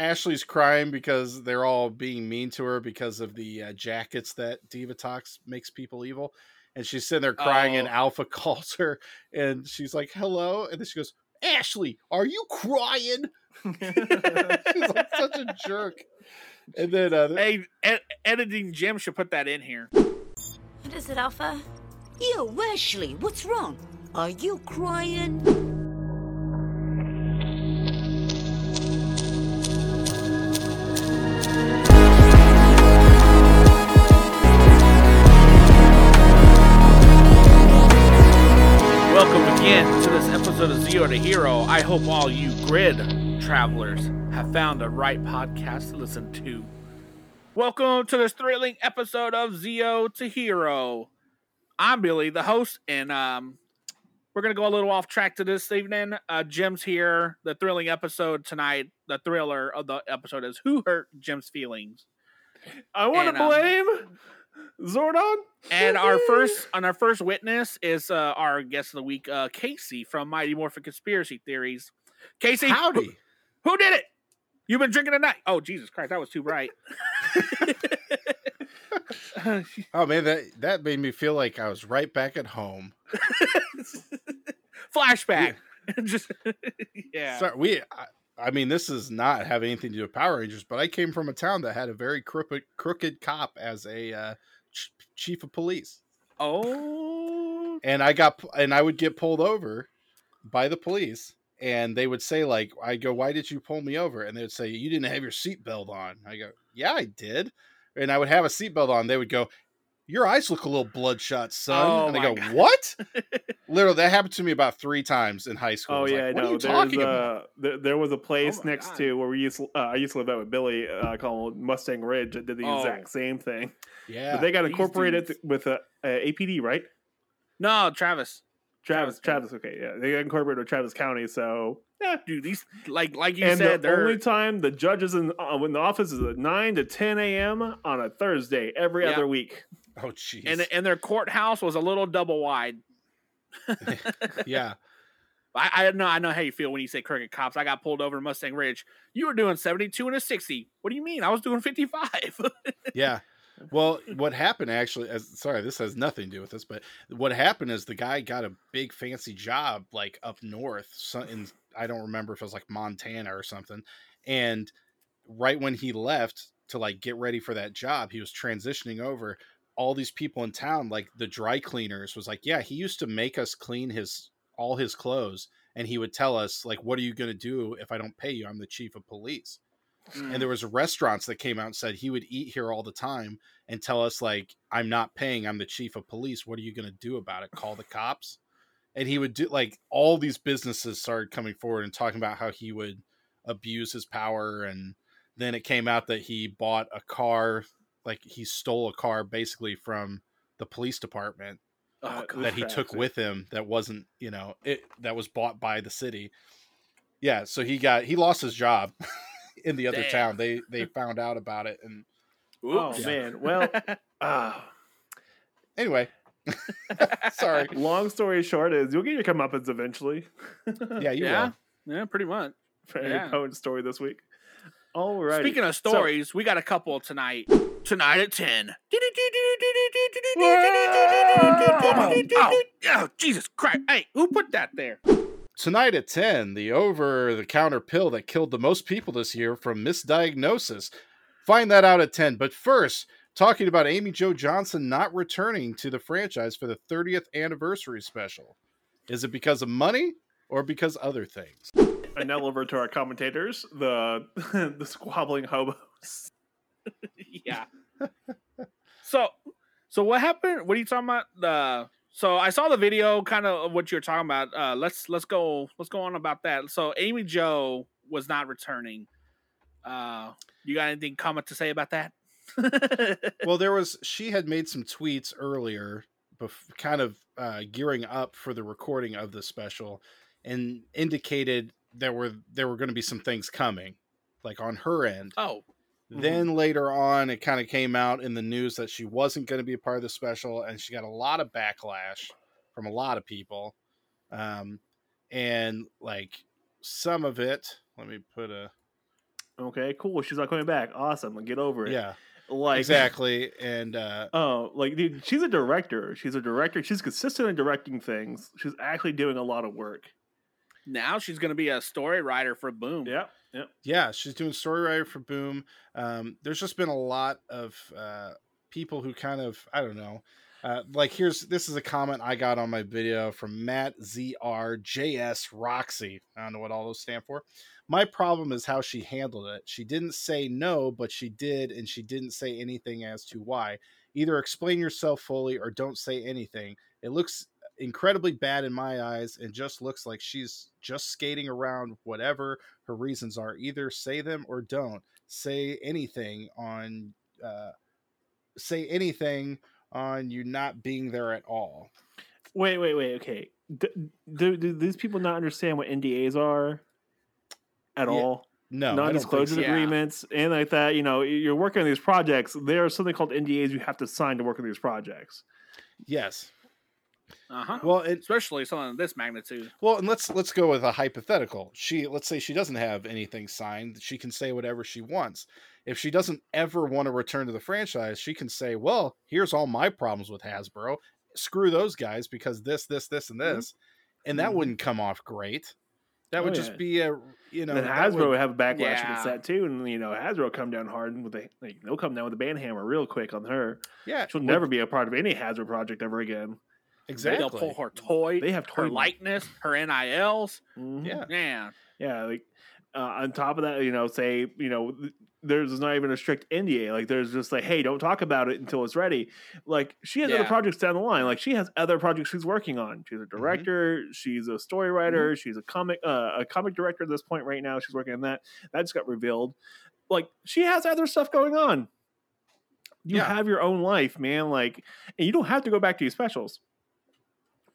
Ashley's crying because they're all being mean to her because of the uh, jackets that Divatox makes people evil. And she's sitting there crying, and Oh. Alpha calls her, and she's like, "Hello," and then she goes, "Ashley, are you crying?" she's like such a jerk. And then uh, Hey, ed- editing Jim should put that in here. What is it, Alpha? Yo, Ashley, what's wrong? Are you crying? Hope all you grid travelers have found the right podcast to listen to. Welcome to this thrilling episode of Zeo to Hero. I'm Billy, the host, and um, we're gonna go a little off track to this evening. Uh, Jim's here. The thrilling episode tonight, the thriller of the episode is who hurt Jim's feelings. I want to um, blame Zordon. And our first on our first witness is uh, our guest of the week, uh, Casey from Mighty Morphin Conspiracy Theories. Casey, howdy. who did it? You've been drinking tonight. Oh Jesus Christ, that was too bright. Oh man, that that made me feel like I was right back at home. Flashback. Just yeah. Sorry, we. I, I mean, this is not have anything to do with Power Rangers, but I came from a town that had a very crooked, crooked cop as a uh, ch- chief of police, Oh, and I got and I would get pulled over by the police, and they would say like, I go, "Why did you pull me over?" And they would say, "You didn't have your seatbelt on." I go, "Yeah, I did," and I would have a seatbelt on. They would go. Your eyes look a little bloodshot, son. Oh and they go, God. "What?" Literally, that happened to me about three times in high school. Oh was yeah, like, I what are know. you There's talking about? uh, there, there was a place my next God. to where we used to, uh, I used to live out with Billy uh, called Mustang Ridge that did the Oh. exact same thing. Yeah, But they got incorporated dudes. with a, a APD, right? no, Travis. Travis, Travis Travis, okay, yeah, they got incorporated with Travis County. So yeah, Dude, these like like you and said, the they're only time the judges in uh, in the office is at nine to ten a.m. on a Thursday every Yeah. other week. Oh jeez. and and their courthouse was a little double wide. yeah. I, I know I know how you feel when you say crooked cops. I got pulled over in Mustang Ridge. You were doing 72 and a 60. What do you mean? I was doing 55. Yeah. Well, what happened actually? As sorry, this has nothing to do with this, but what happened is the guy got a big fancy job like up north. In I don't remember if it was like Montana or something. And right when he left to like get ready for that job, he was transitioning over. All these people in town, like the dry cleaners, was like, yeah, he used to make us clean his all his clothes, and he would tell us like, what are you going to do if I don't pay you? I'm the chief of police and there mm. was restaurants that came out and said he would eat here all the time and tell us like i'm not paying i'm the chief of police. What are you going to do about it? Call the cops and he would do like all these businesses started coming forward and talking about how he would abuse his power and then it came out that he bought a car like he stole a car basically from the police department oh, Uh, God. that he took with him that wasn't you know it that was bought by the city yeah so he got he lost his job in the other Damn. town they they found out about it and Oh Oops. man, well, ah. anyway sorry long story short is you'll get your comeuppance eventually. yeah you yeah. will Yeah, pretty much. for Yeah. your story this week. All right. Speaking of stories, we got a couple tonight. Tonight at 10. Oh, oh, Jesus Christ. Hey, who put that there? tonight at 10 the over the counter pill that killed the most people this year from misdiagnosis find that out at 10 but first talking about amy jo johnson not returning to the franchise for the 30th anniversary special is it because of money or because other things and now over to our commentators, the the squabbling hobos. yeah. So, so what happened? What are you talking about? The so I saw the video, kind of of what you're talking about. Uh, let's let's go let's go on about that. So Amy Jo was not returning. Uh, you got anything comment to say about that? well there was she had made some tweets earlier bef- kind of uh, gearing up for the recording of the special and indicated there were there were going to be some things coming like on her end oh, then later on it kind of came out in the news that she wasn't going to be a part of the special and she got a lot of backlash from a lot of people um and like some of it let me put a Okay, cool. She's not coming back. Awesome. Get over it. Yeah, Like exactly. And uh, Oh, like dude, she's a director. She's a director. She's consistent in directing things. She's actually doing a lot of work. Now she's going to be a story writer for Boom. Yep. Yep. yeah, she's doing story writer for Boom. Um, there's just been a lot of uh, people who kind of I don't know. Uh, like here's this is a comment I got on my video from Matt ZR JS Roxy. I don't know what all those stand for. My problem is how she handled it. She didn't say no, but she did, and she didn't say anything as to why. Either explain yourself fully or don't say anything. It looks incredibly bad in my eyes and just looks like she's just skating around whatever her reasons are. Either say them or don't say anything on uh, say anything on you not being there at all. Wait, wait, wait. Okay. Do, do, do these people not understand what NDAs are at Yeah, all? No, I don't think Non-disclosure so. Yeah. agreements and like that. You know, you're working on these projects. There's something called NDAs you have to sign to work on these projects. Yes. Uh huh. Well, it, Especially something of this magnitude. well, and let's let's go with a hypothetical. She let's say she doesn't have anything signed. She can say whatever she wants. If she doesn't ever want to return to the franchise, she can say, "Well, here's all my problems with Hasbro. Screw those guys because this, this, this, and Mhm. this," and that Mhm. wouldn't come off great. That Oh, would yeah. just be a you know then Hasbro would- would have a backlash Yeah. against that too, and you know Hasbro come down hard with the like they'll come down with a ban hammer real quick on her. yeah, She'll would- never be a part of any Hasbro project ever again. Exactly. They'll pull her toy, They have her toy likeness, her NILs. Mhm. Yeah. Man, Yeah, like uh, on top of that, you know, say you know, there's not even a strict NDA. Like there's just like, hey, don't talk about it until it's ready. Like she has other projects down the line. Like she has other projects she's working on. She's a director. She's a story writer. She's a comic uh, a comic director at this point right now. She's working on that. That just got revealed. Like she has other stuff going on. You Yeah. have your own life, man. Like, and you don't have to go back to your specials.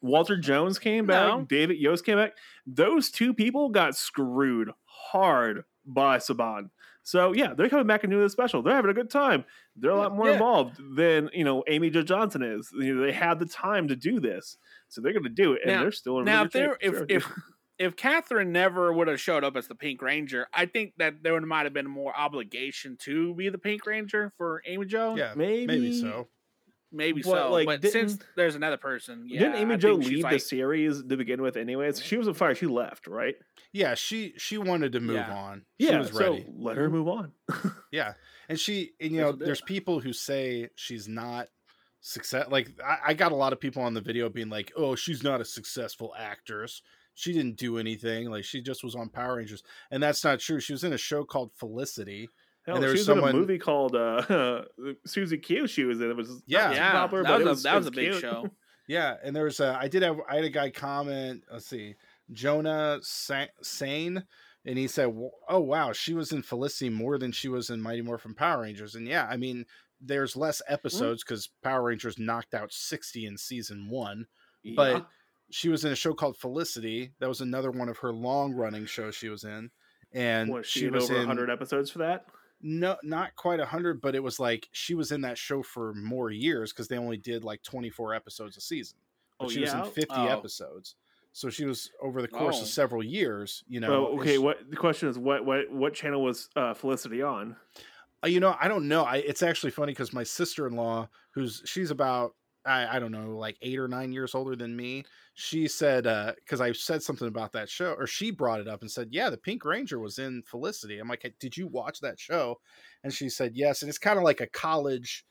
Walter Jones came back. No. David Yost came back. Those two people got screwed hard by Saban. So yeah, they're coming back and doing the special. They're having a good time. They're a lot more Yeah. involved than you know Amy Jo Johnson is. You know, they had the time to do this, so they're going to do it, and Now- they're still in now if there good if shape. if if Catherine never would have showed up as the Pink Ranger, I think that there might have been more obligation to be the Pink Ranger for Amy Jo. yeah, maybe maybe so. Maybe But, so. like, but since there's another person, yeah, didn't Amy I Jo think she's leave the series to begin with? Anyways, she wasn't fire. She left, right? Yeah, she she wanted to move Yeah. on. She Yeah, was so ready. let her move on. Yeah, and she, and you know, there's people who say she's not success. Like I, I got a lot of people on the video being like, "Oh, she's not a successful actress. She didn't do anything. Like she just was on Power Rangers." And that's not true. She was in a show called Felicity. Hell, there she was was in a movie called uh, Susie Q. She was in. It was Yeah. Yeah, popular, that but was, it a, was that it was a big cute. show. Yeah, and there was a I did have I had a guy comment. Let's see, Jonah Sa- Sane, and he said, "Oh wow, she was in Felicity more than she was in Mighty Morphin Power Rangers." And yeah, I mean, there's less episodes because Power Rangers knocked out sixty in season one. But she was in a show called Felicity. That was another one of her long running shows she was in, and was she, she in was over in hundred episodes for that? No, not quite a hundred, but it was like she was in that show for more years because they only did like 24 episodes a season. But Oh, she was yeah? in 50 Oh. episodes. So she was over the course Oh. of several years, you know. Well, okay. she- What the question is? What what what channel was uh, Felicity on? uh, you know, I don't know. I, it's actually funny because my sister in law, who's she's about I, I don't know, like eight or nine years older than me, she said because I said something about that show, or she brought it up and said, "Yeah, the Pink Ranger was in Felicity." I'm like, "Hey, "Did you watch that show?" And she said, "Yes." And it's kind of like a college.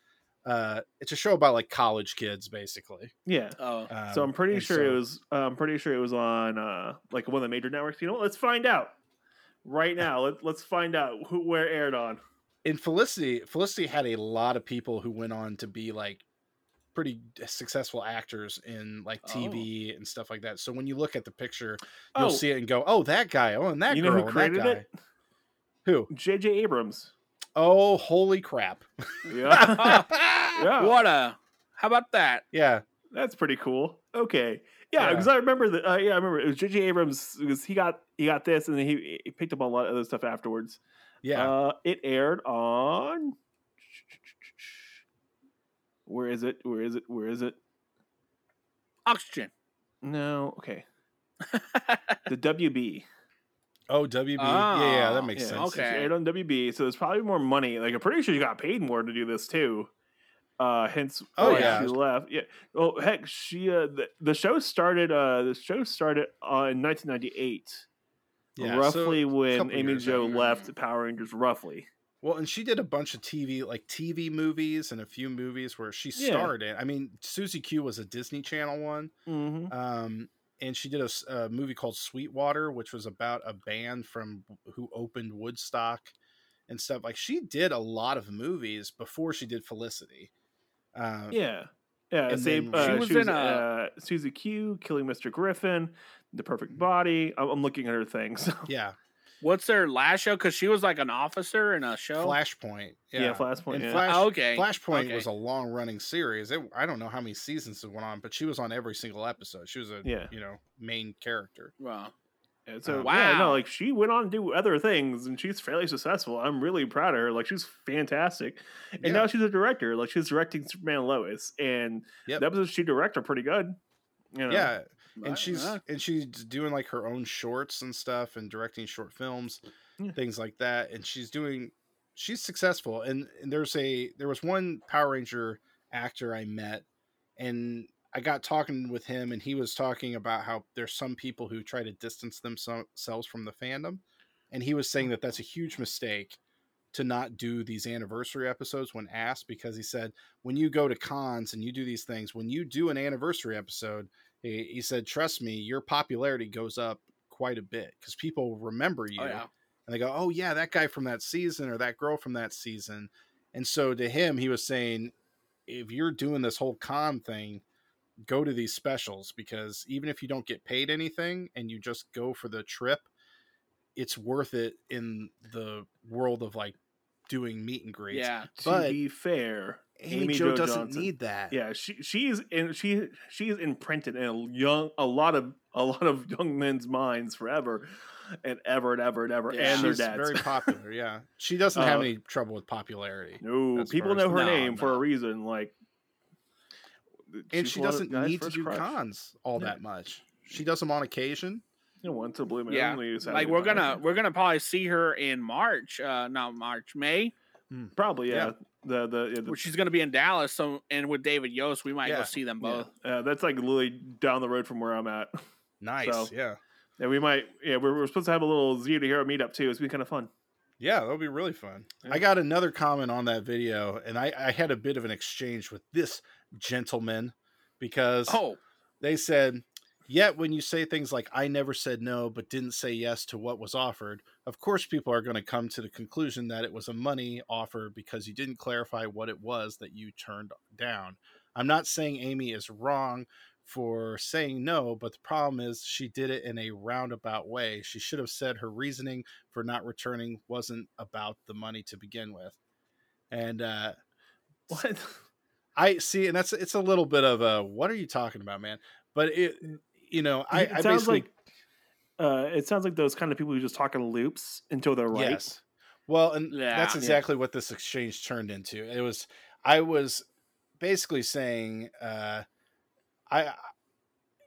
Uh, it's a show about like college kids, basically. Yeah. Oh, so Um, I'm pretty sure so- it was. Uh, I'm pretty sure it was on uh, like one of the major networks. You know, what? let's find out right now. Let, let's find out who where it aired on. in Felicity, Felicity had a lot of people who went on to be like pretty successful actors in like Oh. TV and stuff like that. So when you look at the picture, Oh. you'll see it and go, "Oh, that guy! Oh, and that you know girl! who and created that guy." it? Who? J.J. Abrams. Oh, holy crap! Yeah. yeah. what a! How about that? yeah, That's pretty cool. Okay. Yeah, Yeah. because I remember that. Uh, yeah, I remember it was J.J. Abrams because he got he got this and then he, he picked up on a lot of other stuff afterwards. yeah. Uh, it aired on. Where is it? Where is it? Where is it? Oxygen. No. Okay. The WB. Oh, WB. yeah, yeah, that Oh, makes Yeah, sense. so she Okay. aired on WB, so there's probably more money. Like I'm pretty sure she got paid more to do this too. Uh, hence, Oh, why yeah. she left. Yeah. Well, heck, she uh, the, the show started. Uh, the show started uh, in 1998, Yeah, roughly a when Amy years Jo after. left Power Rangers. Roughly. Well, and she did a bunch of TV, like TV movies and a few movies where she Yeah. starred in. I mean, Susie Q was a Disney Channel one. Mm-hmm. Um, and she did a movie called Sweetwater, which was about a band from who opened Woodstock and stuff. Like she did a lot of movies before she did Felicity. Um, Yeah. Yeah, same. Uh, she she was was, in a- uh, Susie Q, Killing Mr. Griffin, The Perfect Body. I'm, I'm looking at her things. yeah, What's their last show? Because she was like an officer in a show. Flashpoint. yeah, Yeah, Flashpoint. Yeah. Flash, Oh, okay. Flashpoint Okay. was a long running series. It, I don't know how many seasons it went on, but she was on every single episode. She was a Yeah. you know main character. Wow. And so Uh, wow, yeah, no, like she went on to do other things, and she's fairly successful. I'm really proud of her. Like she's fantastic, and Yeah. now she's a director. Like she's directing Superman and Lois, and Yep. the episodes she directed are pretty good. You know? Yeah, and she's and she's doing like her own shorts and stuff and directing short films Yeah. things like that and she's doing she's successful and, and there's a there was one power ranger actor i met and i got talking with him and he was talking about how there's some people who try to distance themselves from the fandom and he was saying mm. that that's a huge mistake to not do these anniversary episodes when asked because he said when you go to cons and you do these things when you do an anniversary episode he, he said trust me your popularity goes up quite a bit because people remember oh, you Oh yeah. and they go oh yeah that guy from that season or that girl from that season and so to him he was saying if you're doing this whole con thing go to these specials because even if you don't get paid anything and you just go for the trip it's worth it in the world of like doing meet and greets Yeah. To But- be fair, amy, Amy jo Jo doesn't Johnson. need that yeah, she she's in she she is imprinted in a young a lot of a lot of young men's minds forever, and ever and ever and ever, Yeah. and their she's dads. very popular yeah she doesn't have Uh, any trouble with popularity no, people know her No, name for a reason. Like, and she doesn't need to do crush. cons all Yeah. that much she does them on occasion You know, once a blue moon. Yeah. we just Like we're gonna we're gonna probably see her in March. Uh, not March, May. probably yeah. Yeah. The the, yeah, the Which she's gonna be in Dallas. So and with David Yost, we might Yeah. go see them yeah. both. Uh, that's like literally down the road from where I'm at. nice So- yeah And we might, yeah, we're, we're supposed to have a little Zeo to Hero meetup too. It's been kind of fun. Yeah, that'll be really fun. Yeah. I got another comment on that video, and I, I had a bit of an exchange with this gentleman because Oh, they said, Yet when you say things like, I never said no, but didn't say yes to what was offered, of course people are going to come to the conclusion that it was a money offer because you didn't clarify what it was that you turned down. I'm not saying Amy is wrong for saying no, but the problem is she did it in a roundabout way. She should have said her reasoning for not returning wasn't about the money to begin with. And uh What? I see, and that's it's a little bit of a what are you talking about, man? But it, you know, I, it I sounds basically like uh, it sounds like those kind of people who just talk in loops until they're right. yes. Well, and Yeah. that's Yeah. exactly what this exchange turned into. It was I was basically saying, uh, I,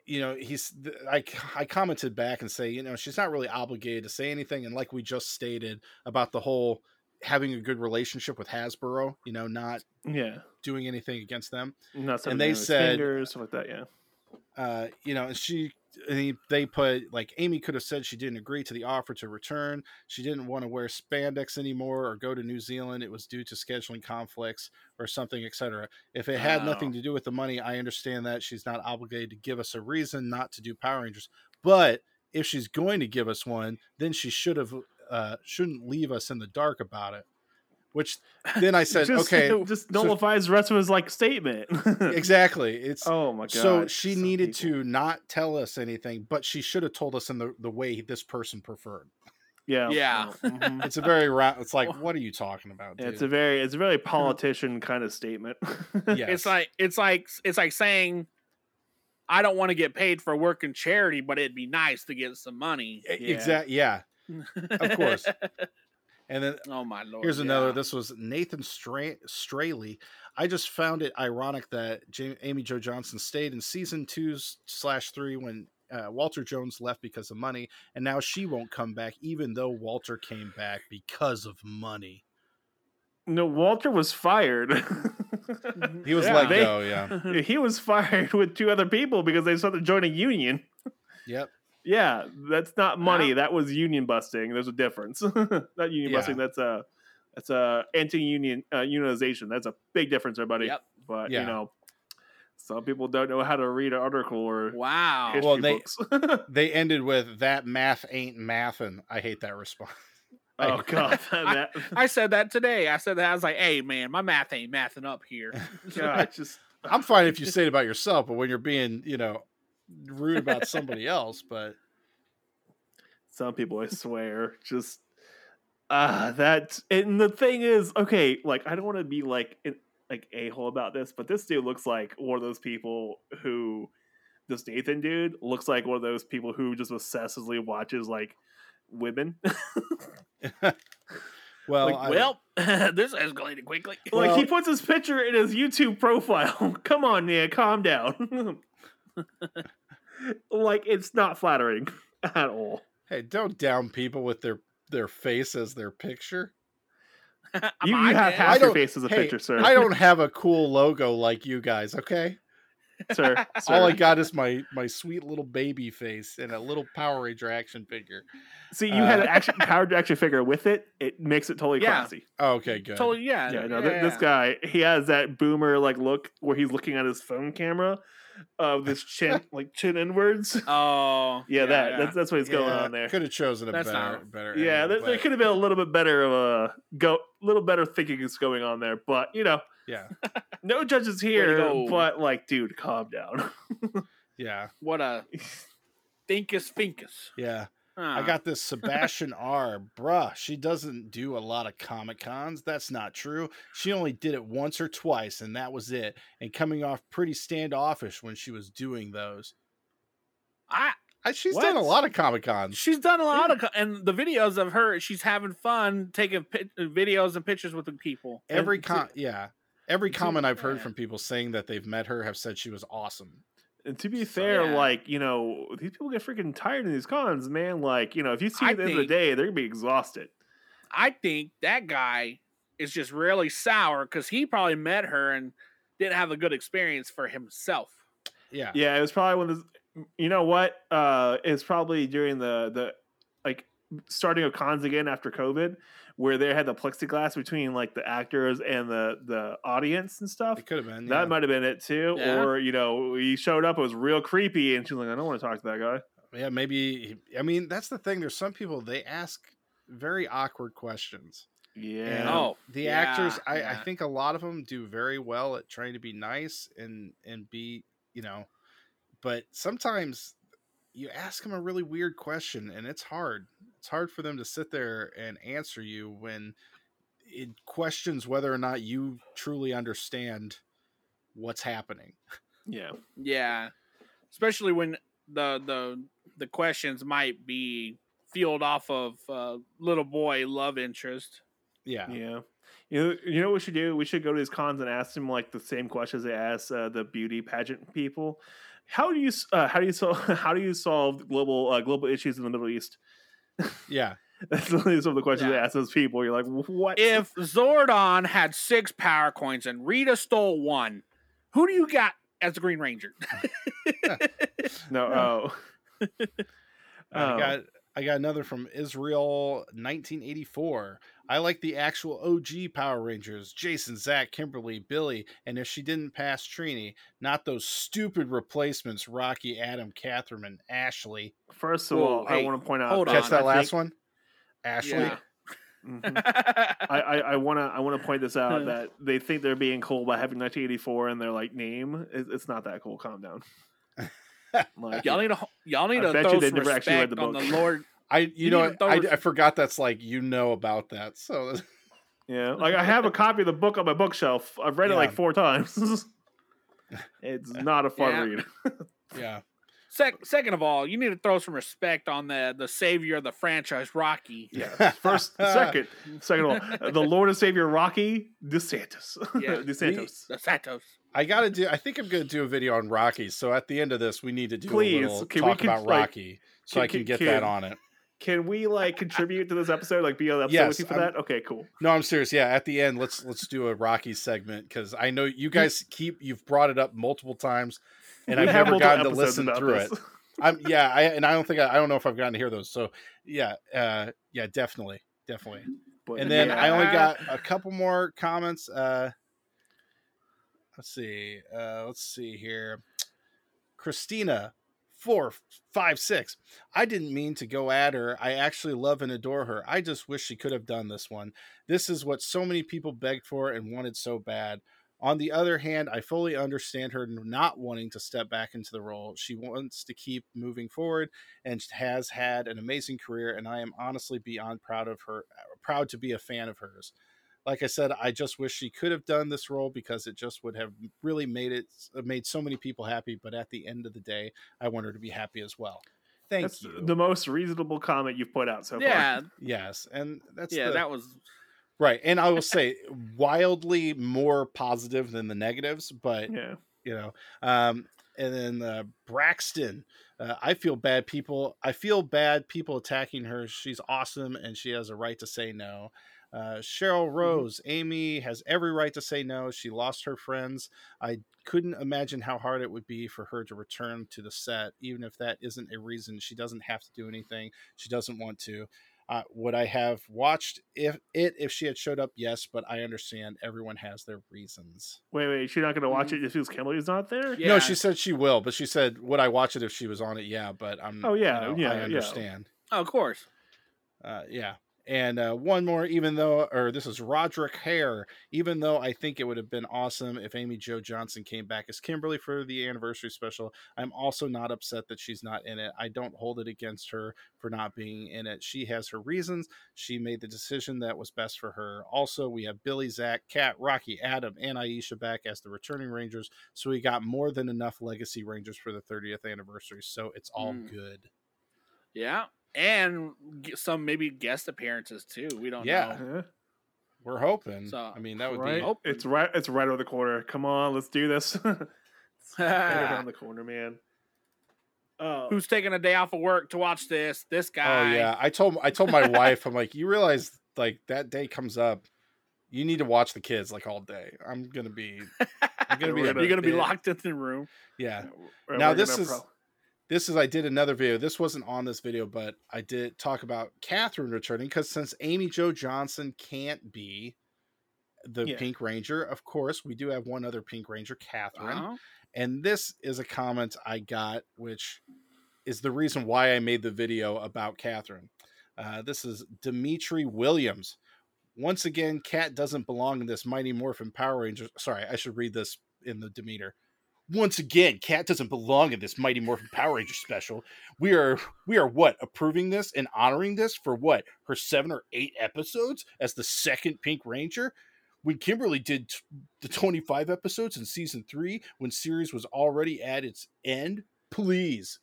you know, he's I I commented back and say, you know, she's not really obligated to say anything, and like we just stated about the whole having a good relationship with Hasbro, you know, not Yeah. doing anything against them. Not something they said- fingers, stuff like that. Yeah. Uh, you know, and she, and he, they put like Amy could have said she didn't agree to the offer to return. She didn't want to wear spandex anymore or go to New Zealand. It was due to scheduling conflicts or something, etc. If it had nothing to do with the money, I understand that she's not obligated to give us a reason not to do Power Rangers. But if she's going to give us one, then she should have uh, shouldn't leave us in the dark about it. Which then I said, just, okay, just so- nullifies the rest of his like statement. exactly. It's Oh my god. so she some needed people. to not tell us anything, but she should have told us in the, the way this person preferred. Yeah. Yeah. mhm. It's a very round. It's like, what are you talking about? Dude? it's a very it's a very politician kind of statement. Yes. it's like it's like it's like saying, I don't want to get paid for working charity, but it'd be nice to get some money. E- exact. Yeah. Of course. And then oh my lord. here's another. yeah. This was Nathan Stra- Straley. I just found it ironic that Jamie, Amy Jo Johnson stayed in season two slash three when uh, Walter Jones left because of money, and now she won't come back, even though Walter came back because of money. No, Walter was fired. He was Yeah. let They- go. Yeah. he was fired with two other people because they started joining union. Yep. Yeah, that's not money. That was union busting. There's a difference. not union Yeah. busting. That's a that's a anti-union uh, unionization. That's a big difference, everybody. Yep. But Yeah. you know, some people don't know how to read an article or Wow. Well, they- books. They ended with that math ain't math, and I hate that response. Oh god, I- I said that today. I said that. I was like, hey, man, my math ain't mathing up here. God, just I'm fine if you say it about yourself, but when you're being, you know, rude about somebody else, but some people, I swear, just ah that. And the thing is, okay, like I don't want to be like an like a hole about this, but this dude looks like one of those people who this Nathan dude looks like one of those people who just obsessively watches like women. well, Like, I- well, this escalated quickly. like he puts his picture in his YouTube profile. Come on, man, calm down. Like it's not flattering at all. hey, don't down people with their their face as their picture. You, I you have half your face as a hey, picture, sir. I don't have a cool logo like you guys, okay? sir. sir. All I got is my my sweet little baby face and a little Power Ranger action figure. See, you had Uh, an action powered action figure with it. It makes it totally Yeah. classy. Oh, okay, good. Totally, yeah. Yeah, no, th- this guy he has that boomer like look where he's looking at his phone camera, of this chin like chin inwards. Oh, Yeah, that that's that's what's going Yeah, on there. Could have chosen a That's better, not- better. Yeah, angle, there, there could have been a little bit better of a go, little better thinking is going on there. But you know, yeah, no judges here. But like, dude, calm down. yeah, what a thinkus finkus. yeah. Huh. I got this Sebastian R. Bruh, she doesn't do a lot of Comic Cons. That's not true. She only did it once or twice, and that was it. And coming off pretty standoffish when she was doing those. I I, she's done a lot of Comic Cons. she's done a lot of and the videos of her. She's having fun taking pi- uh, videos and pictures with the people. Every And con, yeah, every comment I've heard from people saying that they've met her have said she was awesome. And to be So, fair, yeah. like you know, these people get freaking tired in these cons, man. Like you know, if you see I at the end of the day, they're gonna be exhausted. I think that guy is just really sour because he probably met her and didn't have a good experience for himself. Yeah, Yeah, it was probably one of those. You know what? Uh, it's probably during the the like starting of cons again after COVID, where they had the plexiglass between like the actors and the the audience and stuff. it could have been. That might have been it too. Yeah. Or you know, he showed up, it was real creepy, and she's like, "I don't want to talk to that guy." yeah, maybe. I mean, that's the thing. There's some people they ask very awkward questions. Yeah. And Oh, the yeah, actors, I, I think a lot of them do very well at trying to be nice and and be, you know, but sometimes you ask them a really weird question and it's hard. It's hard for them to sit there and answer you when it questions whether or not you truly understand what's happening. yeah. Yeah, especially when the the the questions might be fueled off of uh, little boy love interest. Yeah. Yeah. You know, you know what we should do? We should go to these cons and ask them like the same questions they ask uh, the beauty pageant people. How do you uh, how do you solve how do you solve global uh, global issues in the Middle East? Yeah. That's literally some of the questions they ask those people. You're like, what? If Zordon had six power coins and Rita stole one, who do you got as the Green Ranger? no, oh, I Oh. got I got another from Israel 1984. I like the actual OG Power Rangers, Jason, Zach, Kimberly, Billy, and if she didn't pass Trini, not those stupid replacements Rocky, Adam, Catherine, and Ashley. first of Whoa, all, I want to point out. hold Catch on, that I last think- one? Ashley. Yeah. Mhm. I, I, I want to I want to point this out that they think they're being cool by having 1984 in their like name. It, it's not that cool. Calm down. Like, y'all need to y'all need I to bet throw you they some never actually read respect the on the book. Lord. I you, You know need what? I, I forgot that's like you know about that. So Yeah, like I have a copy of the book on my bookshelf. I've read it like four times. it's not a fun Yeah. read. yeah. Sec- second of all, you need to throw some respect on the the savior of the franchise, Rocky. Yeah. First, second, second of all, the Lord and Savior Rocky DeSantis. Yeah. DeSantos. The Santos. I gotta do. I think I'm gonna do a video on Rocky. So at the end of this, we need to do Please, a little can we talk about like, Rocky, so can- I can get that on it. Can we like contribute to this episode? Like be on the episode Yes, with you for I'm- that? Okay, cool. No, I'm serious. Yeah, at the end, let's let's do a Rocky segment because I know you guys keep you've brought it up multiple times, and I've never gotten to listen through this. it. I'm yeah, I, and I don't think I, I don't know if I've gotten to hear those. So yeah, uh, yeah, definitely, definitely. But And then I only got a couple more comments. Uh, let's see. Uh, let's see here. Christina, four, five, six. I didn't mean to go at her. I actually love and adore her. I just wish she could have done this one. This is what so many people begged for and wanted so bad. On the other hand, I fully understand her not wanting to step back into the role. She wants to keep moving forward and has had an amazing career, and I am honestly beyond proud of her, proud to be a fan of hers. Like I said, I just wish she could have done this role because it just would have really made it made so many people happy. But at the end of the day, I want her to be happy as well. Thank That's you. the most reasonable comment you've put out so far. Yeah, yes, and that's yeah, the- that was right. And I will say, wildly more positive than the negatives, but. Yeah. you know um and then uh, braxton uh, i feel bad people i feel bad people attacking her she's awesome and she has a right to say no uh, cheryl rose amy has every right to say no she lost her friends i couldn't imagine how hard it would be for her to return to the set even if that isn't a reason she doesn't have to do anything she doesn't want to uh, would I have watched if it if she had showed up? Yes, but I understand everyone has their reasons. Wait, wait. She's not going to watch it just because Kimberly's not there? Yeah. No, she said she will, but she said, "Would I watch it if she was on it?" Yeah, but I'm. Oh, yeah, you know, yeah, I yeah. understand. oh, of course. Uh, yeah, and uh, one more. Even though, or this is Roderick Hare. Even though I think it would have been awesome if Amy Jo Johnson came back as Kimberly for the anniversary special, I'm also not upset that she's not in it. I don't hold it against her for not being in it. She has her reasons. She made the decision that was best for her. Also, we have Billy, Zach, Kat, Rocky, Adam, and Aisha back as the returning Rangers. So we got more than enough Legacy Rangers for the 30th anniversary. So it's all Mm. good. Yeah, and some maybe guest appearances too. We don't Yeah. know. Huh? We're hoping. So, I mean, that would right? be. It's right. It's right over the corner. Come on, let's do this. It's right around the corner, man. Oh, Who's taking a day off of work to watch this? This oh, guy. Oh yeah, I told I told my wife, I'm like, you realize like that day comes up, you need to watch the kids like all day. I'm gonna be, I'm gonna be. Gonna- You're gonna be locked in the room. Yeah. We're- Now we're this gonna is- pro- This is I did another video. This wasn't on this video, but I did talk about Catherine returning because since Amy Jo Johnson can't be the Yeah. Pink Ranger, of course we do have one other Pink Ranger, Catherine. Uh-huh. And this is a comment I got, which is the reason why I made the video about Catherine. Uh, this is Dimitri Williams. Once again, Cat doesn't belong in this Mighty Morphin Power Rangers. Sorry, I should read this in the Demeter. Once again, Cat doesn't belong in this Mighty Morphin Power Ranger special. We are we are what approving this and honoring this for what her seven or eight episodes as the second Pink Ranger when Kimberly did t- the 25 episodes in season three, when series was already at its end, please.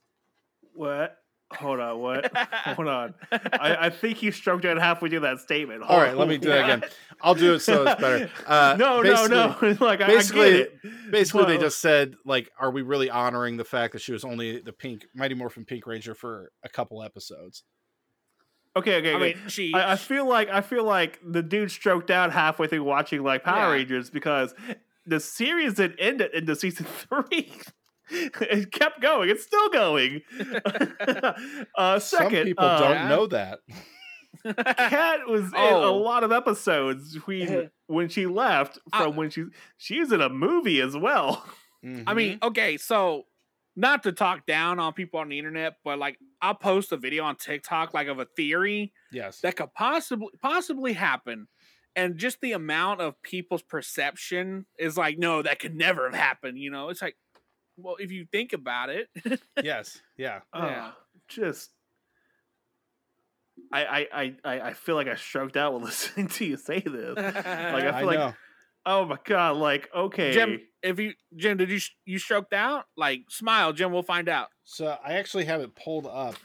What? Hold on. What? Hold on. I, I think you stroked out halfway through that statement. All right, Hold- let me do that again. I'll do it so it's better. Uh, no, no, no. basically- like I- basically- I get it. Basically, they just said, like, are we really honoring the fact that she was only the pink Mighty Morphin Pink Ranger for a couple episodes? okay, okay. I okay. mean, she. I, I feel like I feel like the dude stroked out halfway through watching like Power Yeah. Rangers because the series that ended into season three. it kept going. It's still going. uh, second, Some people uh, don't know that. Kat was in a Oh. lot of episodes between when she left from Uh, when she she was in a movie as well. I Mhm. mean, okay, so not to talk down on people on the internet, but like I'll post a video on TikTok like of a theory yes. that could possibly possibly happen. And just the amount of people's perception is like, no, that could never have happened. You know, it's like, well, if you think about it, yes. Yeah. Yeah. Uh, just I, I I I I feel like I stroked out while listening to you say this. Like I I feel like know. Oh my god! Like okay, Jim, if you Jim, did you you stroked out? Like smile, Jim. We'll find out. So I actually have it pulled up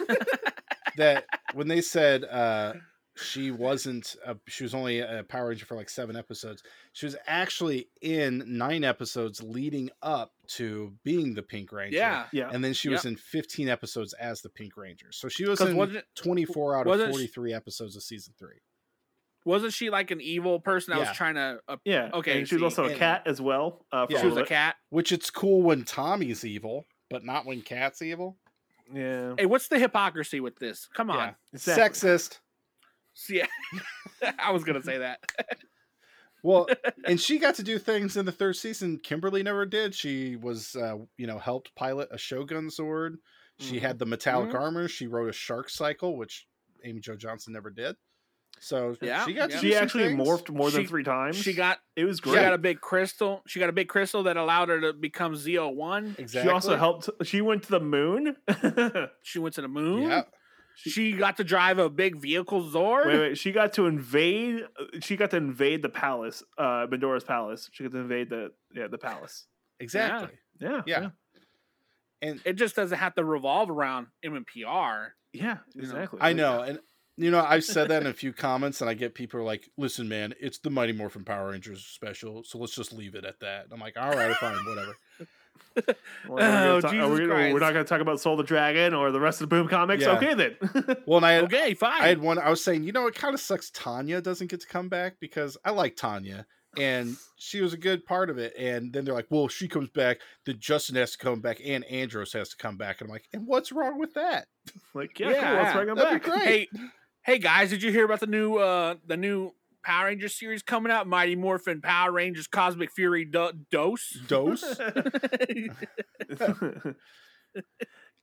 that when they said uh, she wasn't, a, she was only a Power Ranger for like seven episodes. She was actually in nine episodes leading up to being the Pink Ranger. Yeah, yeah. And then she was in 15 episodes as the Pink Ranger. So she was 'Cause in wasn't it- 24 out of wasn't she- 43 episodes of season three. wasn't she like an evil person that Yeah. was trying to? Uh, yeah. Okay, and she was also a and- cat as well. Uh, for Yeah. She was a cat. Which it's cool when Tommy's evil, but not when Cat's evil. Yeah, Hey, what's the hypocrisy with this? Come on. Yeah. Exactly. Sexist. Yeah. I was gonna say that. Well, and she got to do things in the third season Kimberly never did. She was, uh, you know, helped pilot a Shogun sword. She Mhm. had the metallic Mhm. armor. She rode a shark cycle, which Amy Jo Johnson never did. So Yeah, she got to yeah. do she some actually things. morphed more than She- three times. She got it was great. she got a big crystal. She got a big crystal that allowed her to become Zeo One. Exactly. She also helped. She went to the moon. She went to the moon. Yeah. She got to drive a big vehicle Zord. wait. wait. She got to invade. She got to invade the palace, uh, Medora's palace. She got to invade the yeah the palace. Exactly. Yeah, Yeah. And It just doesn't have to revolve around MMPR. yeah, You know, exactly. I know, and you know, I've said that in a few comments, and I get people like, "Listen, man, it's the Mighty Morphin Power Rangers special, so let's just leave it at that." And I'm like, "All right, fine, whatever." Well, we're gonna Oh, talk- are we, we're not going to talk about Soul the Dragon or the rest of the Boom comics. Yeah. Okay then. Well, and I had, Okay, fine. I had one. I was saying, you know, it kind of sucks. Tanya doesn't get to come back because I like Tanya, and she was a good part of it. And then they're like, "Well, if she comes back, then Justin has to come back, and Andros has to come back." And I'm like, "And what's wrong with that?" like yeah, Yeah, cool, let's bring them that'd back. be great. hey, hey guys, did you hear about the new uh the new Power Rangers series coming out? Mighty Morphin Power Rangers Cosmic Fury Do- Dose. Dose.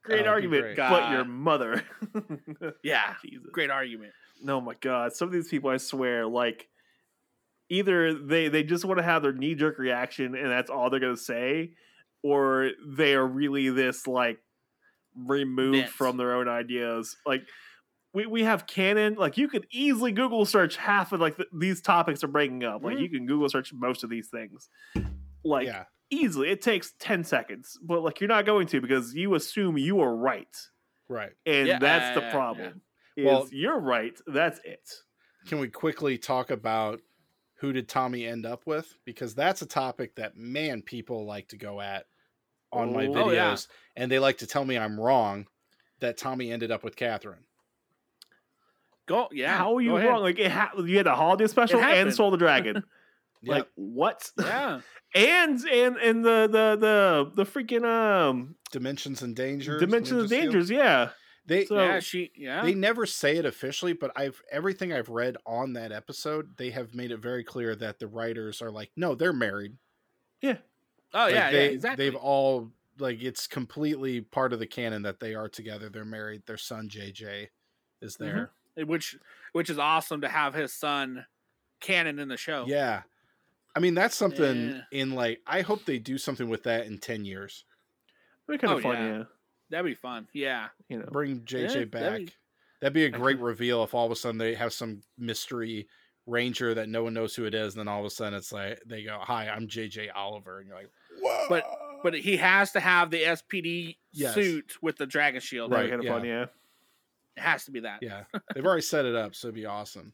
Great Oh, argument, great. but your mother. yeah, Jesus. great argument. No, my god, some of these people, I swear, like either they they just want to have their knee jerk reaction and that's all they're gonna say, or they are really this like removed Bent. from their own ideas. Like we we have canon. Like you could easily Google search half of like the, these topics are breaking up. Like Mhm. you can Google search most of these things. Like yeah, easily, it takes ten seconds, but like you're not going to because you assume you are right, right. and Yeah, that's the yeah, yeah. problem. Is Well- you're right. That's it. Can we quickly talk about who did Tommy end up with? Because that's a topic that man people like to go at on my Oh, videos, yeah. and they like to tell me I'm wrong that Tommy ended up with Catherine. Go, yeah. How are you go ahead. wrong? Like it ha- you had a holiday special and happened. Soul the Dragon. Yeah. Like what? Yeah, and and and the the the the freaking um Dimensions in Dangers. Dimensions of Ninja Steel. Dangers. Yeah. They So- yeah. She, yeah. they never say it officially, but I've everything I've read on that episode, they have made it very clear that the writers are like, no, they're married. Yeah. Oh Like, yeah, they, yeah. Exactly. They've all like it's completely part of the canon that they are together. They're married. Their son JJ is Mm-hmm. There. which which is awesome to have his son canon in the show. Yeah. I mean, that's something Yeah. in like I hope they do something with that in 10 years. It'd be kind Oh, of fun, yeah. yeah. That'd be fun. Yeah. You know. Bring JJ that'd back. be- That'd be a great reveal if all of a sudden they have some mystery ranger that no one knows who it is, and then all of a sudden it's like they go, "Hi, I'm JJ Oliver," and you're like, "Whoa!" But but he has to have the SPD Yes. suit with the dragon shield. That'd Right, be kind of fun, yeah. It has to be that. yeah, they've already set it up, so it'd be awesome.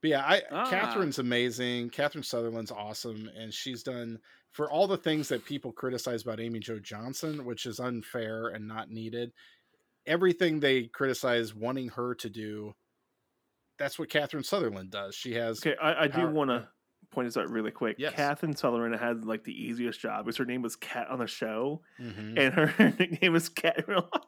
But yeah, I Ah. Catherine's amazing. Catherine Sutherland's awesome, and she's done for all the things that people criticize about Amy Jo Johnson, which is unfair and not needed. Everything they criticize wanting her to do, that's what Catherine Sutherland does. She has Okay, I, I do want to point this out really quick. Yes. Catherine Sutherland had like the easiest job because her name was Cat on the show, Mhm. and her nickname was Cat in real life.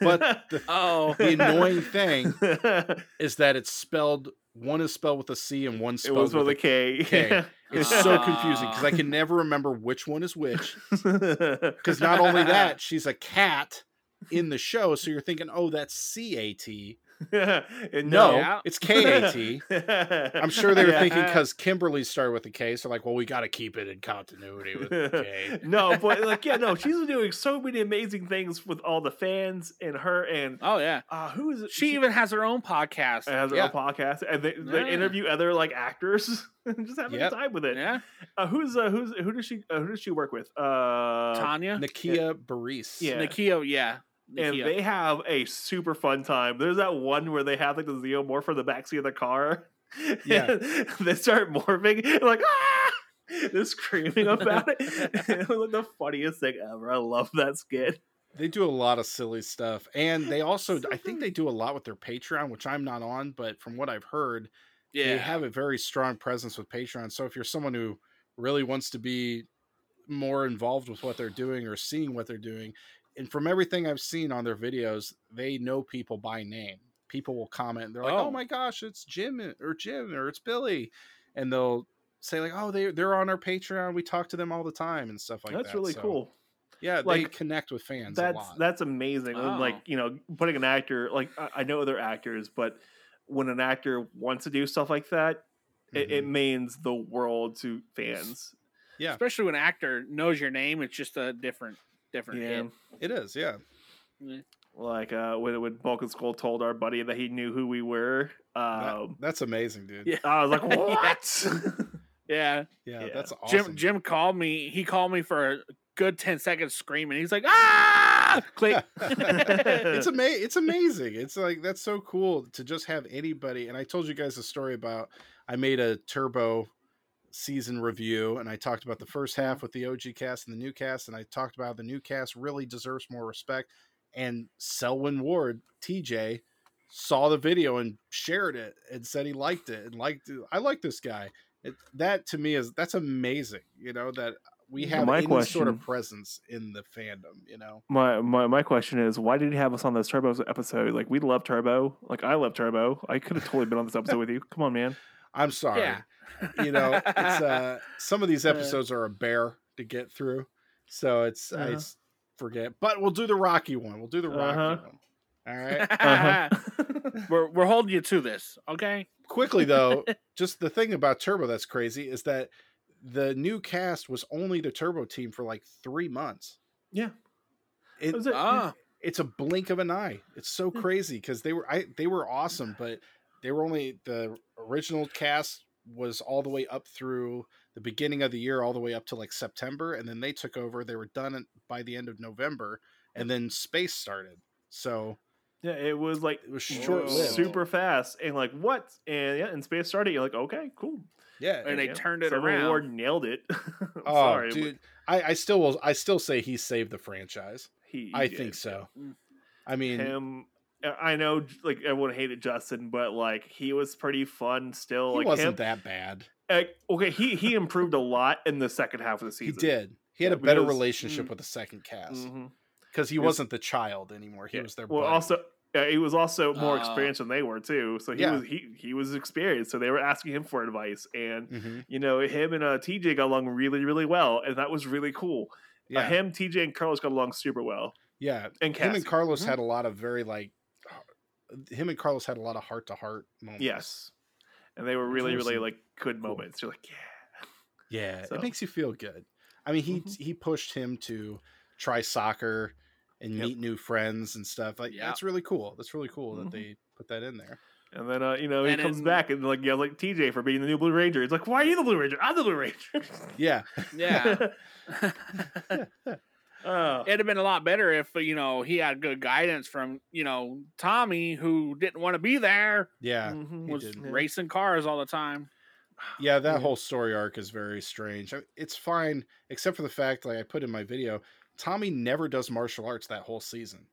But the, Oh, the annoying thing is that it's spelled one is spelled with a C and one spelled was with with a a K. K. It's so Ah. confusing because I can never remember which one is which. Because Because not only that, she's a cat in the show, so you're thinking, oh, that's C A T, And No, Yeah. it's KAT. I'm sure they were thinking because Kimberly started with a K, so like, well, we got to keep it in continuity with K. no, but like, yeah, no, she's doing so many amazing things with all the fans and her and Oh yeah. uh, who is it? She even has her own podcast. has her yeah. own podcast and they, they Yeah. interview other like actors and just have a Yep. time with it. Yeah. Uh, who's uh, who's who does she uh, who does she work with? Uh, Tanya. Nakia Burrise. Yeah. Nakia, yeah. And they have a super fun time. There's that one where they have like the xenomorph in the backseat of the car. Yeah. They start morphing like ah! They're screaming about it. it was like the funniest thing ever. I love that skit. They do a lot of silly stuff. And they also, I think they do a lot with their Patreon, which I'm not on, but from what I've heard, yeah. they have a very strong presence with Patreon. So if you're someone who really wants to be more involved with what they're doing or seeing what they're doing, and from everything I've seen on their videos, they know people by name. People will comment, and they're like, Oh. "Oh my gosh, it's Jim or Jim or it's Billy," and they'll say like, "Oh, they they're on our Patreon. We talk to them all the time and stuff like that." That's really So, cool. Yeah, they Like, connect with fans a That's lot. that's amazing. And, Like you know, putting an actor like I, I know other actors, but when an actor wants to do stuff like that, it, it Mhm. means the world to fans. yeah, Especially when an actor knows your name, it's just a different different Yeah. hit. it is. Yeah, Like uh, when when Bulk and Skull told our buddy that he knew who we were, That- um, that's amazing, dude. Yeah. I was like, "What?" Yeah. Yeah, Yeah. that's awesome. Jim Jim called me. He called me for a good ten seconds screaming. He's like, ah click. it's ama- it's amazing. It's like that's so cool to just have anybody. And I told you guys a story about I made a turbo season review and I talked about the first half with the OG cast and the new cast and I talked about the new cast really deserves more respect. And Selwyn Ward, TJ, saw the video and shared it and said he liked it and liked it. I like this guy. It, that to me is that's amazing. You know that we have my any sort question- of presence in the fandom. You know. my, my my question is, why did he have us on this Turbo episode? Like, we love Turbo. Like, I love Turbo. I could have totally been on this episode with you. Come on, man. I'm sorry. Yeah. You know it's uh some of these episodes are a bear to get through so it's i Uh-huh. s- forget but we'll do the rocky one we'll do the rocky Uh-huh. one all right Uh-huh. we're we're holding you to this, okay? quickly though just the thing about turbo that's crazy is that the new cast was only the turbo team for like three months Yeah. it, it- Ah. it's a blink of an eye it's so crazy because they were i they were awesome but they were only the original cast was all the way up through the beginning of the year all the way up to like september and then they took over they were done by the end of november and then space started so Yeah, it was like it was short-lived super fast and like what? And yeah, and space started. You're like, okay, cool. yeah And they Yeah. turned it Civil around. War nailed it. I'm oh sorry, but dude I, I still will i still say he saved the franchise he, he i did. think so Mm. i mean Him, I know, like everyone hated Justin, but like he was pretty fun still. he like wasn't him, that bad like, okay, he he improved a lot in the second half of the season. he did he had Yeah, a better because- relationship mm. with the second cast Mhm. because he Because- wasn't the child anymore he Yeah. was their well. buddy. Also, uh, he was also more Oh. experienced than they were too. So he Yeah. was he he was experienced. So they were asking him for advice, and Mhm. you know him and uh, TJ got along really really well, and that was really cool. Uh, yeah him, TJ, and Carlos got along super well. Yeah, And him and Cassie. Carlos Mhm. had a lot of very like, him and Carlos had a lot of heart to heart moments. Yes, and they were really really like good Cool. moments. You're like, yeah, yeah, So- it makes you feel good. I mean, he Mhm. he pushed him to try soccer and Yep. meet new friends and stuff. Like Yeah. that's really cool. That's really cool Mhm. that they put that in there. and then uh, you know he And comes back and like yeah, like TJ for being the new Blue Ranger. It's like, why are you the Blue Ranger? I'm the Blue Ranger. Yeah, Yeah. Oh. It'd have been a lot better if you know he had good guidance from you know Tommy, who didn't want to be there, yeah, Mhm. was did. Yeah. racing cars all the time. yeah. That Yeah. whole story arc is very strange. It's fine, except for the fact, like I put in my video, Tommy never does martial arts that whole season.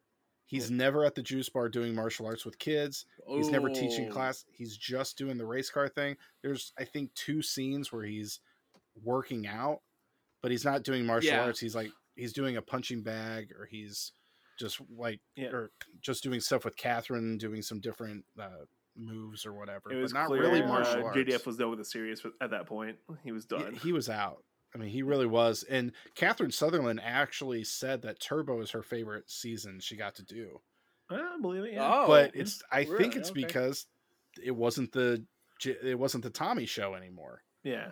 He's never at the juice bar doing martial arts with kids. He's never teaching Oh. class. He's just doing the race car thing. There's, I think, two scenes where he's working out, but he's not doing martial Yeah. arts. He's like, he's doing a punching bag or he's just like, Yeah. or just doing stuff with Catherine, doing some different uh, moves or whatever, It but was not clear really uh, martial arts. JDF was done with the series at that point. He was Yeah, done. he was out. I mean, he really was. And Catherine Sutherland actually said that Turbo is her favorite season she got to do. I don't believe it. Yeah. Oh, but it's I really? think it's Okay. because it wasn't the it wasn't the Tommy show anymore. yeah.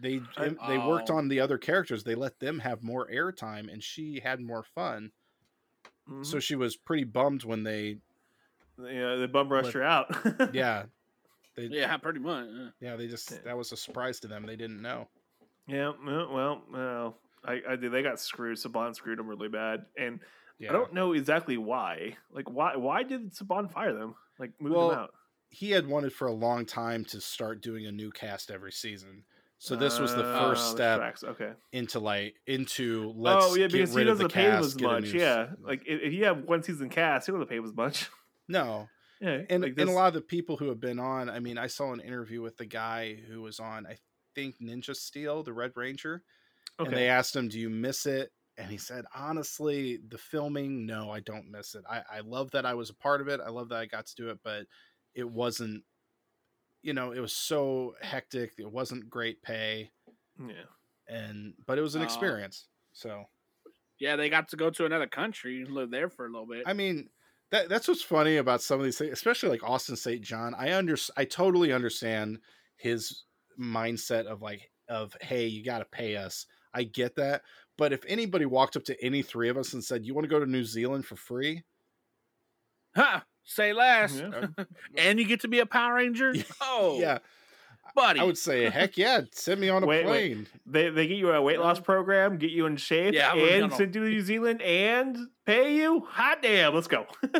They I- they worked Oh. on the other characters. They let them have more airtime, and she had more fun. Mhm. So she was pretty bummed when they yeah, they bum rushed her out. yeah they yeah, pretty much. yeah. yeah they just that was a surprise to them. They didn't know. yeah. Well, well, well I, I. They got screwed. Saban screwed them really bad, and Yeah. I don't know exactly why. Like, why? Why did Saban fire them? Like, move Well, them out. he had wanted for a long time to start doing a new cast every season. So this was the Uh, first the step Okay. into like into let's oh yeah, because he doesn't pay cast. as much. new- Yeah, like if, you have one season cast, he doesn't pay as much. No, Yeah, and like and a lot of the people who have been on. I mean, I saw an interview with the guy who was on. I think Ninja Steel, the Red Ranger, okay. and they asked him, "Do you miss it?" And he said, "Honestly, the filming, no, I don't miss it. I, I love that I was a part of it. I love that I got to do it, but it wasn't." You know, it was so hectic. It wasn't great pay. yeah. and but it was an Oh. experience. So Yeah, they got to go to another country, live there for a little bit. I mean, that that's what's funny about some of these things, especially like Austin St. John. I under I totally understand his mindset of like of hey, you got to pay us. I get that, but if anybody walked up to any three of us and said, "You want to go to New Zealand for free?" ha, say less. Yeah. Uh, and you get to be a Power Ranger. Oh, yeah, buddy. I would say, heck yeah, send me on a Wait, wait. plane. They they get you a weight loss program, get you in shape, Yeah, and send you to New Zealand and pay you. Hot damn, let's go.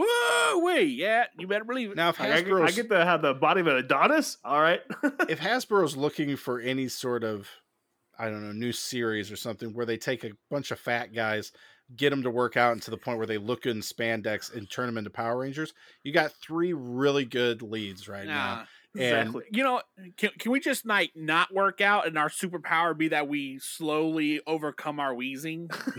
Whoa, wait, yeah, you better believe it. Now, if I, I get- I get to have the body of an Adonis. All right. if Hasbro's looking for any sort of I don't know new series or something where they take a bunch of fat guys, get them to work out and to the point where they look good in spandex and turn them into Power Rangers, you got three really good leads right Nah. now. And. You know, can, can we just like not work out and our superpower be that we slowly overcome our wheezing?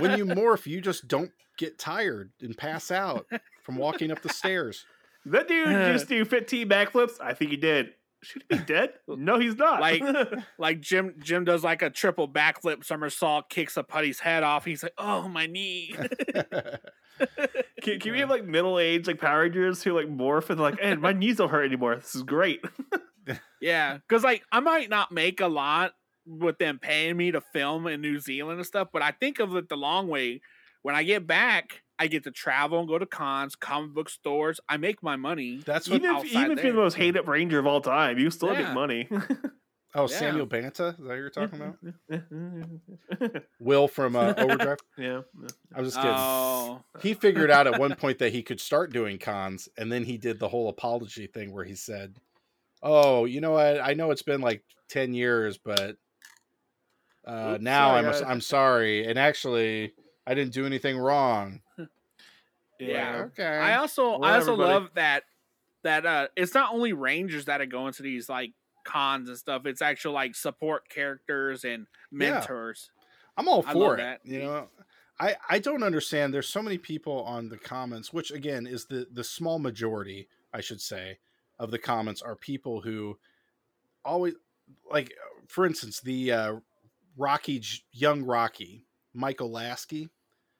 when you morph, you just don't get tired and pass out from walking up the stairs. that dude just do 15 backflips. I think he did. Should he be dead? No, he's not. Like- like Jim Jim does like a triple backflip somersault, kicks a putty's head off. He's like, "Oh, my knee." can, can we have like middle aged like Power Rangers who like morph and like, and my knees don't hurt anymore. This is great. yeah, because like I might not make a lot with them paying me to film in New Zealand and stuff, but I think of it the long way. When I get back, I get to travel and go to cons, comic book stores. I make my money. That's what. even if, even if you're the most hated up Ranger of all time, you still Yeah. make money. Oh, Yeah. Samuell Benta. Is that what you're talking about? Will from uh, Overdrive. yeah. I was just kidding. Oh, he figured out at one point that he could start doing cons and then he did the whole apology thing where he said oh you know what i know it's been like 10 years but uh, Oops, now sorry, i'm guys." i'm sorry and actually i didn't do anything wrong Yeah. okay I also I also everybody- love that that uh it's not only rangers that are going to these like cons and stuff. It's actual like support characters and Yeah. mentors. i'm all I for love it that. you know i i don't understand there's so many people on the comments which again is the the small majority i should say of the comments are people who always like for instance the uh rocky young rocky michael lasky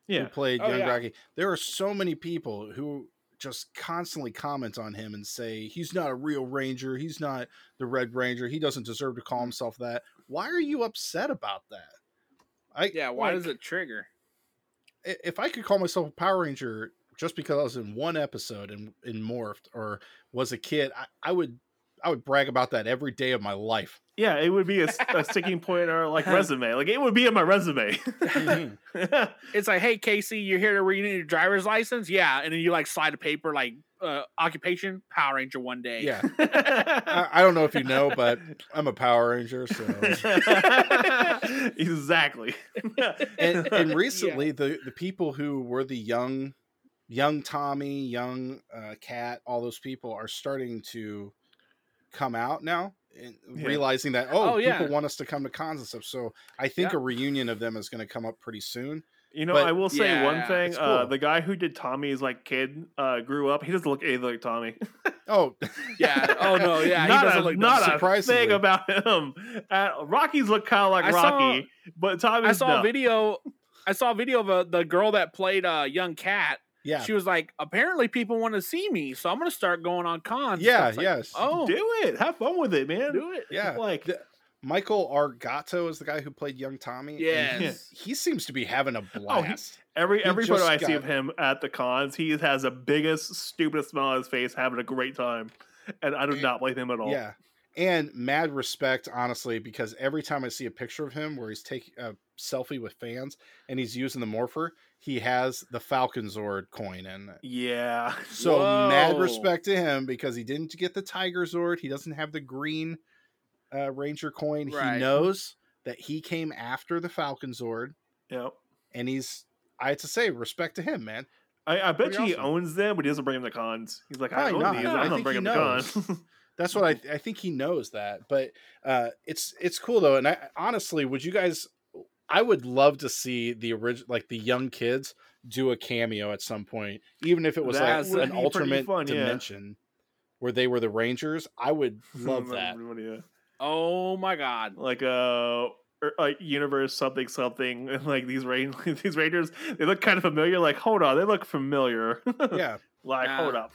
who played Oh, young yeah. rocky there are so many people who just constantly comment on him and say he's not a real ranger he's not the red ranger he doesn't deserve to Mm. call himself that why are you upset about that i Yeah, why like, does it trigger? if I could call myself a Power Ranger just because I was in one episode and in Morphed or was a kid, I, I would I would brag about that every day of my life. Yeah, it would be a sticking point or like resume. Like it would be in my resume. It's like, hey Casey, you're here to renew your driver's license? Yeah. And then you like slide a paper like uh occupation, Power Ranger one day. Yeah, I, I don't know if you know, but I'm a Power Ranger. So exactly. and, and recently the the people who were the young young Tommy, young uh, Cat, all those people are starting to come out now. And Yeah. realizing that oh, Oh, yeah. people want us to come to cons and stuff, so I think Yeah. a reunion of them is going to come up pretty soon. You know, But- I will say one thing. it's Uh, the guy who did Tommy's like kid uh, grew up. He doesn't look anything like Tommy. Oh, Yeah. Oh no, yeah. not he doesn't a, look not a thing about him. Uh, Rocky's look kind of like I saw- Rocky, but Tommy's I saw no. a video. I saw a video of uh the girl that played uh, young cat. Yeah, She was like, apparently people want to see me, so I'm gonna start going on cons. Yeah, I was like, yes. Oh, Do it. Have fun with it, man. do it. yeah. Like The- Michael R. Gotto is the guy who played young Tommy. and Yes. he, he seems to be having a Oh, blast. every He every photo just I see of him at the cons, he has the biggest, stupidest smile on his face, having a great time, and I do And- not blame him at all. Yeah. And mad respect, honestly, because every time I see a picture of him where he's taking a uh, selfie with fans and he's using the morpher, he has the Falcon Zord coin in it. Yeah. So mad respect to him because he didn't get the Tiger Zord. He doesn't have the green uh, Ranger coin. Right. He knows that he came after the Falcon Zord, Yep. and he's. I had to say, respect to him, man. I, I bet Pretty he awesome. owns them, but he doesn't bring them to cons. He's like, I own not. these. Yeah, I I'm not think bringing he them to cons. That's what I I think he knows that. But uh it's it's cool though. And I honestly, would you guys I would love to see the original like the young kids do a cameo at some point, even if it was That like an alternate fun, yeah. dimension where they were the Rangers. I would love that. Oh my god. Like uh like universe something something and like these rain these rangers they look kind of familiar like hold on they look familiar Yeah. like Yeah. hold up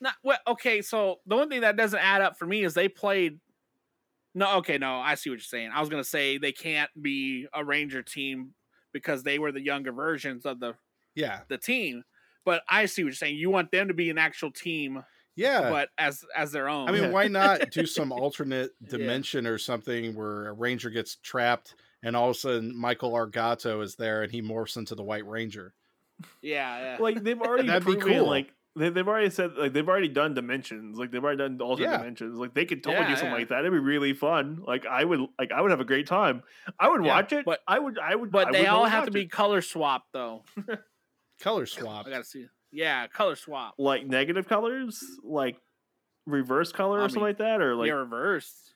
Not well. Okay, so the one thing that doesn't add up for me is they played. No, okay, no, I see what you're saying. I was gonna say they can't be a Ranger team because they were the younger versions of the Yeah. the team. But I see what you're saying. You want them to be an actual team, Yeah. but as as their own. I mean, why not do some alternate Yeah. dimension or something where a ranger gets trapped and all of a sudden Michael R. Gotto is there and he morphs into the White Ranger? yeah, yeah. like they've already That'd be cool. like they, they've already said like they've already done dimensions like they've already done alternate Yeah. dimensions like they could totally Yeah, do something yeah. like that it'd be really fun like i would like i would have a great time i would Yeah, watch it but- i would i would but I they would all have to watch be it. color swapped though. Color swap. I gotta see. Yeah, color swap. like negative colors like reverse color I or something like that or like yeah, reversed.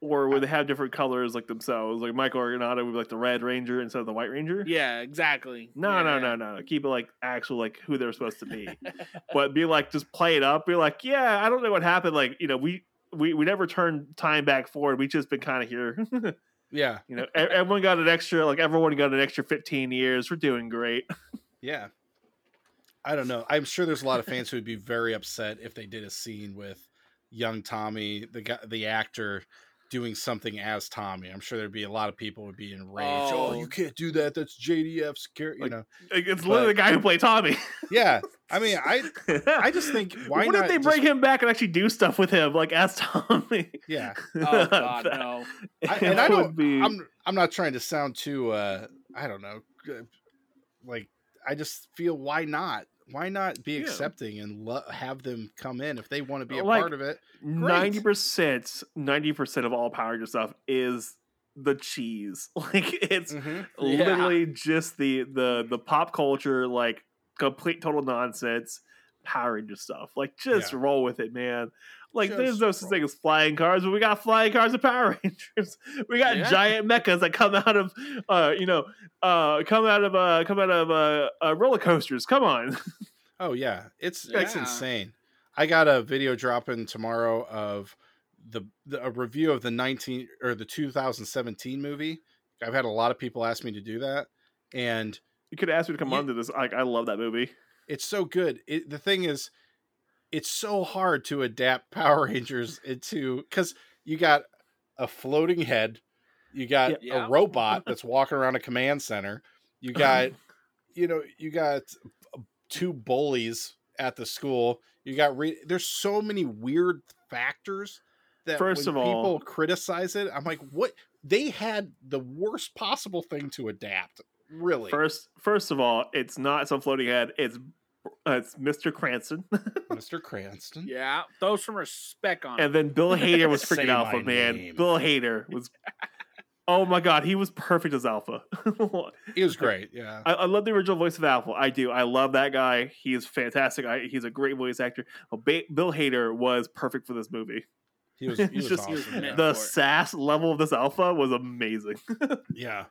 Or would they have different colors like themselves like michael Argonato would be like the red ranger instead of the white ranger Yeah, exactly. No, Yeah, no, yeah. no, no. Keep it like actual, like who they're supposed to be. but be like, just play it up. Be like, yeah, I don't know what happened. Like, you know, we we we never turned time back forward. We just been kind of here. Yeah. you know, everyone got an extra. Like everyone got an extra fifteen years. We're doing great. Yeah. I don't know. I'm sure there's a lot of fans who would be very upset if they did a scene with young Tommy, the guy, the actor, doing something as Tommy. I'm sure there'd be a lot of people would be enraged. Oh, Oh. you can't do that. That's JDF's character. You know. Like, It's literally the guy who played Tommy. Yeah. I mean, I I just think why what not if they just- bring him back and actually do stuff with him, like as Tommy? Yeah. Oh god, no. I, and I don't. Be... I'm I'm not trying to sound too. uh I don't know. Like I just feel why not? Why not be Yeah. accepting and lo- have them come in if they want to be a Like, part of it? ninety percent, ninety percent of all Power Ranger stuff is the cheese. Like it's Mhm. Yeah. literally just the the the pop culture, like complete total nonsense Power Ranger stuff. Like just Yeah. roll with it, man. Like there's no such thing as flying cars, but we got flying cars of Power Rangers. We got Yeah. giant mechas that come out of uh you know uh come out of uh come out of uh, uh roller coasters. Come on. Oh yeah, it's it's insane. I got a video dropping tomorrow of the, the a review of the 19 or the 2017 movie. I've had a lot of people ask me to do that, and You could ask me to come You- on to this. Like I love that movie. it's so good. It, the thing is, it's so hard to adapt Power Rangers into because you got a floating head, you got Yeah. a robot that's walking around a command center, you uh-huh. got, you know, you got two bullies at the school. You got re- there's so many weird factors that First when of all- people criticize it. I'm like, what? They had the worst possible thing to adapt. Really, First, first of all, it's not some floating head. It's uh, it's Mr. Cranston, Mr. Cranston. Yeah, throw some respect on and then Bill Hader was freaking alpha my man. name. Bill Hader was. oh my god, he was perfect as Alpha. He was great. Yeah. I, I love the original voice of Alpha. I do. I love that guy. He is fantastic. I, he's a great voice actor. Well, ba- Bill Hader was perfect for this movie. He was, he was just- awesome. he was yeah. The sass level of this Alpha was amazing. Yeah.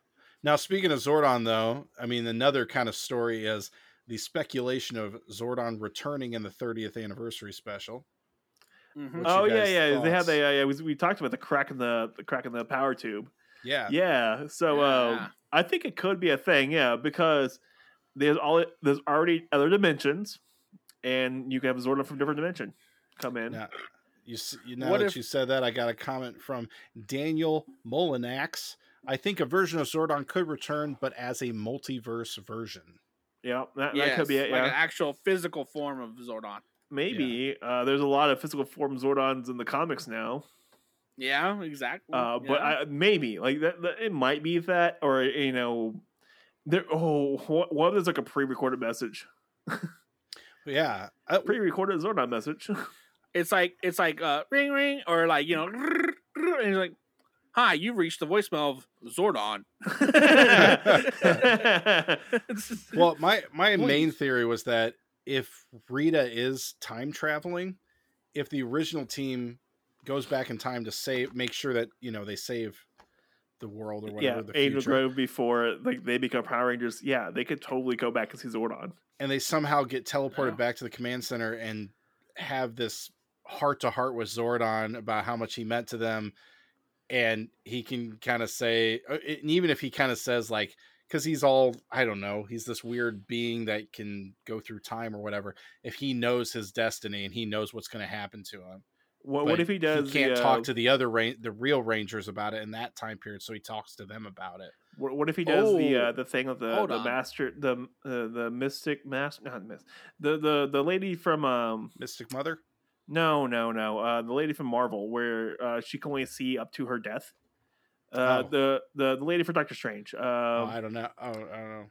Now, speaking of Zordon, though, I mean, another kind of story is the speculation of Zordon returning in the 30th anniversary special. Mhm. Oh you yeah, guys' yeah. They thoughts? have the uh, yeah. We, we talked about the crack in the the crack in the power tube. Yeah. Yeah. So Yeah. um, I think it could be a thing. Yeah, because there's all there's already other dimensions, and you can have Zordon from different dimension come in. Now, you, s- you know What that if- you said that, I got a comment from Daniel Molinax. I think a version of Zordon could return, but as a multiverse version. Yeah, that, that could be it. like Yeah, an actual physical form of Zordon. maybe. Uh, there's a lot of physical form Zordons in the comics now. Yeah, exactly. Uh, but yeah. I, maybe like that, that. It might be that, or you know, there. Oh, what? What if there's like a pre-recorded message? Yeah. Uh, Pre-recorded Zordon message. it's like it's like uh, ring ring or like you know, and he's like, "Hi, you've reached the voicemail of Zordon." well, my my main theory was that if Rita is time traveling, if the original team goes back in time to save, make sure that you know they save the world or whatever yeah, the Angel future, Grove before like they become Power Rangers. Yeah, they could totally go back and see Zordon. and they somehow get teleported Yeah. back to the command center and have this heart to heart with Zordon about how much he meant to them, and he can kind of say, uh, and even if he kind of says like, because he's all I don't know, he's this weird being that can go through time or whatever. If he knows his destiny and he knows what's going to happen to him, What, what if he does? He can't the, talk uh, to the other ran- the real Rangers about it in that time period, so he talks to them about it. What, what if he does the Oh, uh, the thing of the the master the uh, the mystic master not miss the the the lady from um Mystic Mother. No no no uh the lady from Marvel where uh, she can only see up to her death. Uh, Oh. the, the the lady for Doctor Strange, um, oh, I don't know. Oh, I don't know.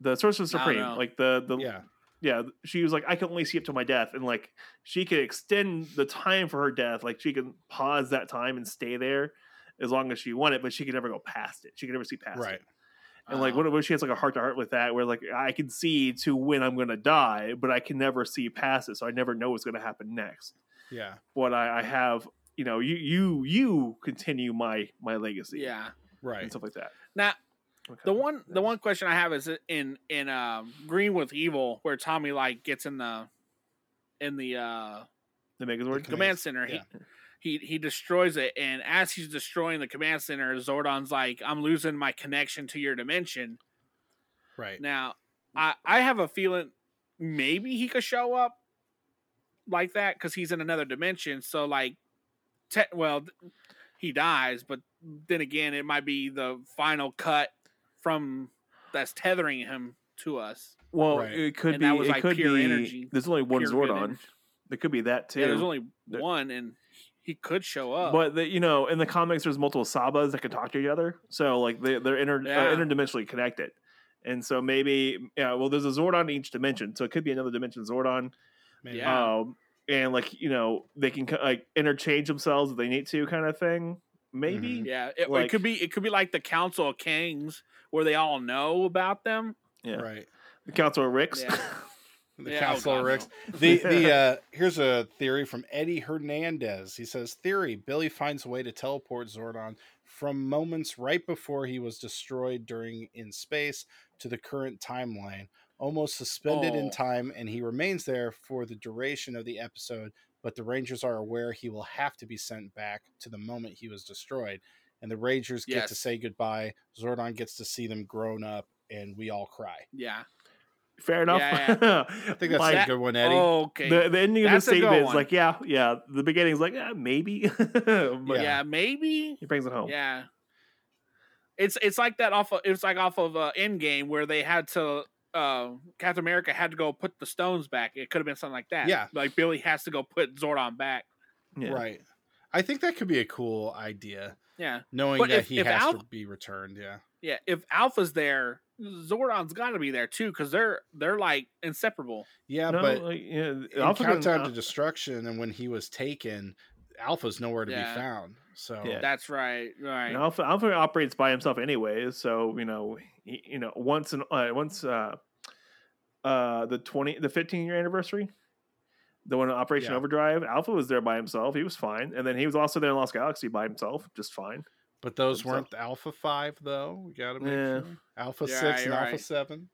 the Sorcerer I Supreme, like the the Yeah, yeah, she was like, I can only see up to my death, and like she could extend the time for her death. Like she can pause that time and stay there as long as she wanted, but she could never go past it. She could never see past right. it. And like, Uh, what if she has like a heart to heart with that, where like I can see to when I'm gonna die, but I can never see past it, so I never know what's gonna happen next. Yeah, But I, I have, you know, you you you continue my my legacy, yeah. right. and stuff like that. Now, Okay. the one the one question I have is in in um, Green with Evil, where Tommy like gets in the in the uh, the Megazord. The command center. yeah. He he he destroys it, and as he's destroying the command center, Zordon's like, "I'm losing my connection to your dimension." Right. Now, I I have a feeling maybe he could show up like that because he's in another dimension. So like, te- well, he dies, but then again, it might be the final cut from that's tethering him to us. Well, Right. it could And be. that was, it like, could pure be. energy, There's only one Zordon. energy. It could be that too. Yeah, there's only There- one, and he could show up. But the, you know, in the comics, there's multiple Sabas that can talk to each other, so like they, they're inter, Yeah. uh, interdimensionally connected. And so maybe, yeah, well, there's a Zordon in each dimension, so it could be another dimension Zordon. Maybe. Yeah. Um, and like you know, they can like interchange themselves if they need to, kind of thing. Maybe. Mhm. yeah, it, or it could be it could be like the Council of Kings, where they all know about them. Yeah. Right. The Council of Ricks. Yeah. The Yeah, Council of Ricks. no. The the uh here's a theory from Eddie Hernandez. He says theory Billy finds a way to teleport Zordon from moments right before he was destroyed during in space to the current timeline, almost suspended in Oh. time, and he remains there for the duration of the episode. But the Rangers are aware he will have to be sent back to the moment he was destroyed, and the Rangers get to say goodbye. Zordon gets to see them grown up, and we all cry. Yeah. Fair enough. Yeah, I think that's Like, a good one, Eddie. Okay. The, the ending That's of the statement is like, yeah, yeah. The beginning's like, yeah, maybe. but yeah. maybe. he brings it home. Yeah. It's it's like that off of it's like off of uh, Endgame where they had to uh Captain America had to go put the stones back. It could have been something like that. Yeah. Like Billy has to go put Zordon back. Yeah. Right. I think that could be a cool idea, Yeah. knowing But that if- he if has Al- to be returned. Yeah. Yeah. If Alpha's there, Zordon's got to be there too because they're they're like inseparable. Yeah, No, but like, yeah, in Alpha can- Countdown uh, to Destruction and when he was taken, Alpha's nowhere to Yeah. be found. So Yeah. That's right. Right. And Alpha Alpha operates by himself anyways, so you know, he, you know, once and uh, once uh, uh, the twenty the fifteen year anniversary, the one in Operation Yeah. Overdrive, Alpha was there by himself. He was fine, and then he was also there in Lost Galaxy by himself, just fine. But those weren't Alpha 5 though. We got to make Yeah. sure. Alpha Yeah, 6 and you're Alpha 7.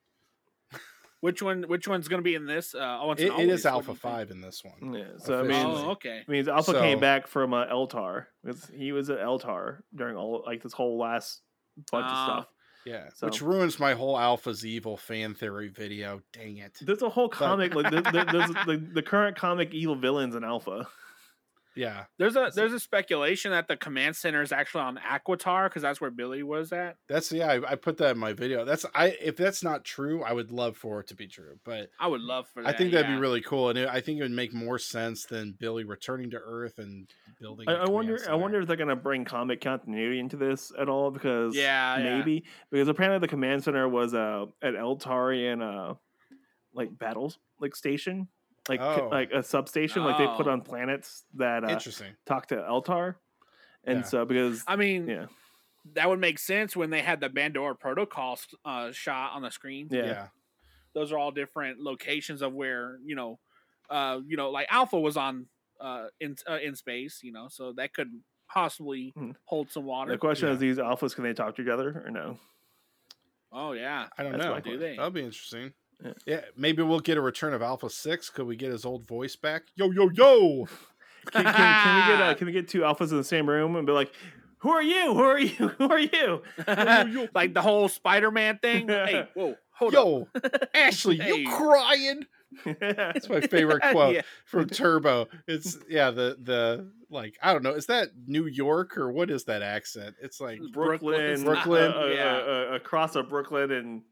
Which one? Which one's going to be in this? Uh, oh, it's an It, it always. is What do Alpha? Five in this one. Yeah, so I mean, Oh, okay. I mean, Alpha So- came back from uh, Eltar because he was at Eltar during all like this whole last bunch Ah. of stuff. Yeah, So- which ruins my whole Alpha's evil fan theory video. Dang it. There's a whole comic like there, there- there's the, the current comic evil villains in Alpha. Yeah, There's a there's a speculation that the command center is actually on Aquitar because that's where Billy was at. that's yeah. I, I put that in my video. That's I. If that's not true, I would love for it to be true. But I would love for that. I think that'd yeah. be really cool, and it, I think it would make more sense than Billy returning to Earth and building. I, a I command wonder. I wonder if they're gonna bring comic continuity into this at all because Yeah, yeah. maybe because apparently the command center was uh at Eltarian uh like battles like station like Oh. like a substation like they put Oh. on planets that uh, Interesting. talk to Eltar, and Yeah. so because I mean, yeah that would make sense when they had the Bandora Protocol uh, shot on the screen. yeah, Yeah. Those are all different locations of where you know, uh, you know, like Alpha was on uh, in uh, in space. You know, so that could possibly Hmm. hold some water. the question Yeah. is these alphas can they talk together or no? oh yeah, I don't That's know. do they? That'll be interesting. Yeah. Yeah. maybe we'll get a return of Alpha Six. Could we get his old voice back? Yo, yo, yo! Can, can, can we get uh, can we get two alphas in the same room and be like, who are you? Who are you? Who are you? like the whole Spider-Man thing. hey, whoa, hold up. Yo, Ashley, Hey. you crying? That's my favorite quote Yeah. from Turbo. It's yeah, the the like I don't know. Is that New York or what is that accent? It's like Brooklyn, Brooklyn. uh, uh, Yeah. uh, uh, across of Brooklyn and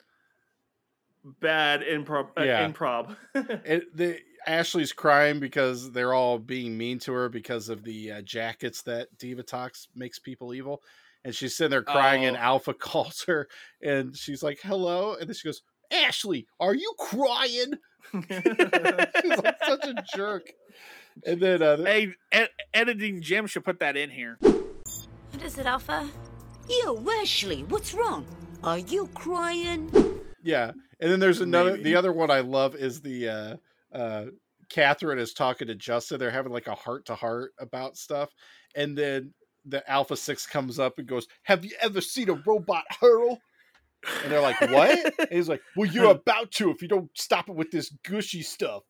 bad improv. Uh, Yeah. improv. it, the Ashley's crying because they're all being mean to her because of the uh, jackets that Divatox makes people evil. And she's sitting there crying, and Oh. Alpha calls her, and she's like, "Hello," and then she goes, "Ashley, are you crying?" she's like such a jerk. And then uh, Hey, ed- editing Jim should put that in here. What is it, Alpha? Yo, Ashley, what's wrong? Are you crying? Yeah, and then there's another. Maybe. The other one I love is the uh, uh, Catherine is talking to Justin. They're having like a heart to heart about stuff, and then the Alpha Six comes up and goes, "Have you ever seen a robot hurl?" And they're like, "What?" And he's like, "Well, you're about to if you don't stop it with this gushy stuff."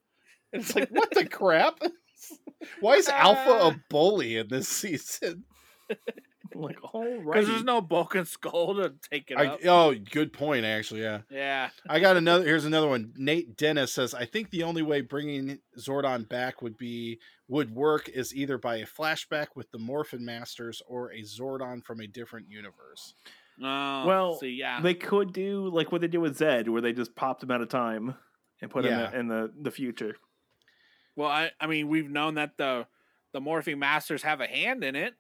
And it's like, "What the crap?" Why is Alpha a bully in this season? like, all right. Because there's no Bulk and Skull to take it I, up. oh, good point. Actually, yeah. yeah. I got another. Here's another one. Nate Dennis says, "I think the only way bringing Zordon back would be would work is either by a flashback with the Morphin Masters or a Zordon from a different universe." Oh, Well, see, yeah. They could do like what they did with Zed, where they just popped him out of time and put Yeah. him in the, the future. Well, I, I mean, we've known that the the morphing masters have a hand in it,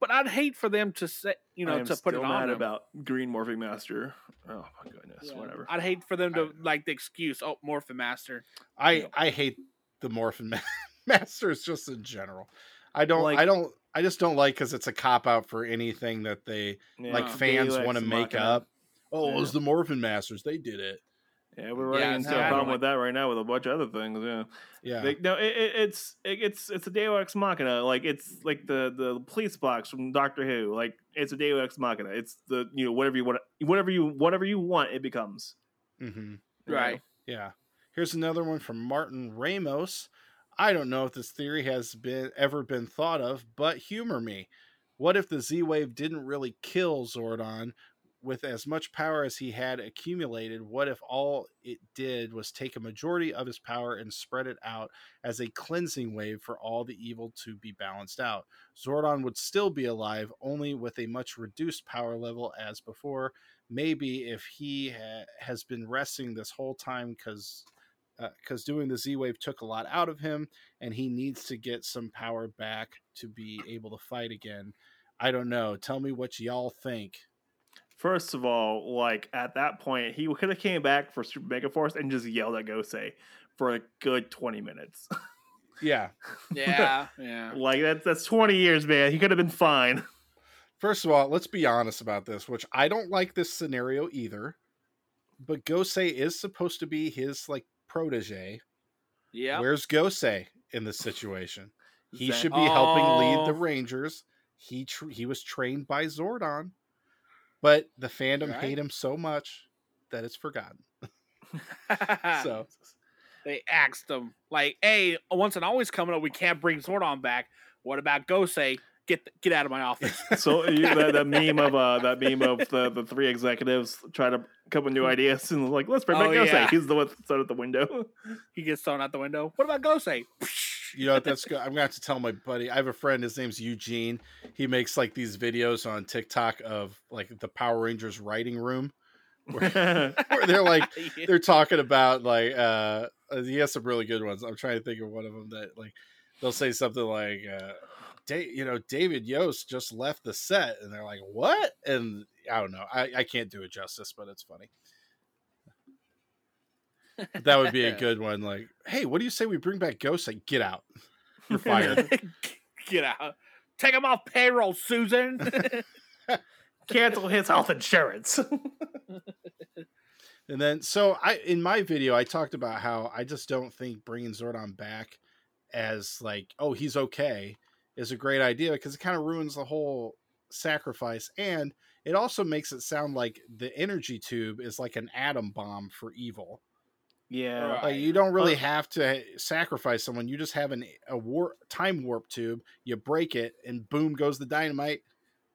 but I'd hate for them to say, you I know, am to put it on mad them. about Green Morphing Master. Oh my goodness, Yeah. whatever. I'd hate for them to like the excuse, oh, morphin master. I Yeah. I hate the Morphin Ma- Masters just in general. I don't. Like- I don't. I just don't like because it's a cop out for anything that they Yeah, like fans want to make Machina. up. Oh, it Yeah. was the Morphin Masters. They did it. Yeah, we're running Yeah, into no, a I problem don't with that right now with a bunch of other things. Yeah, Yeah. They- no, it, it, it's it, it's it's a Deus Ex Machina. Like it's like the the police box from Doctor Who. Like it's a Deus Ex Machina. It's the you know whatever you want, whatever you whatever you want, it becomes. hmm you know? Right. Yeah. Here's another one from Martin Ramos. I don't know if this theory has been ever been thought of, but humor me. What if the Z Wave didn't really kill Zordon with as much power as he had accumulated? What if all it did was take a majority of his power and spread it out as a cleansing wave for all the evil to be balanced out? Zordon would still be alive, only with a much reduced power level as before. Maybe if he ha- has been resting this whole time because because uh, doing the Z Wave took a lot out of him, and he needs to get some power back to be able to fight again. I don't know. Tell me what y'all think. First of all, like at that point, he could have came back for Super Mega Force and just yelled at Gosei for a good twenty minutes. Yeah. Yeah, yeah. like that's that's twenty years, man. He could have been fine. First of all, let's be honest about this, which I don't like this scenario either. But Gosei is supposed to be his like protege. Yeah. Where's Gosei in this situation? He Zach- should be helping lead the Oh. Rangers. He tr- he was trained by Zordon, but the fandom Right. hate him so much that it's forgotten. So they asked him like, "Hey, once and always coming up, we can't bring Zordon back. What about Gosei? Get get out of my office." So you, that, that meme of uh that meme of the, the three executives trying to come with new ideas and like let's bring back Oh, Gosei. yeah. He's the one that's out the window. he gets thrown out the window. What about Gosei? You know that's good. I'm gonna have to tell my buddy. I have a friend. His name's Eugene. He makes like these videos on TikTok of like the Power Rangers writing room, where, where they're like they're talking about like uh uh, he has some really good ones. I'm trying to think of one of them that like they'll say something like uh you know David Yost just left the set and they're like what and I don't know I, I can't do it justice but it's funny that would be a good one like hey what do you say we bring back ghosts? like get out you're fired Get out. Take him off payroll, Susan. Cancel his health insurance. And then, so I in my video, I talked about how I just don't think bringing Zordon back as like, oh, he's okay, is a great idea because it kind of ruins the whole sacrifice, and it also makes it sound like the energy tube is like an atom bomb for evil. Yeah. Right. Like you don't really Uh, have to sacrifice someone; you just have an a warp time warp tube. You break it, and boom goes the dynamite.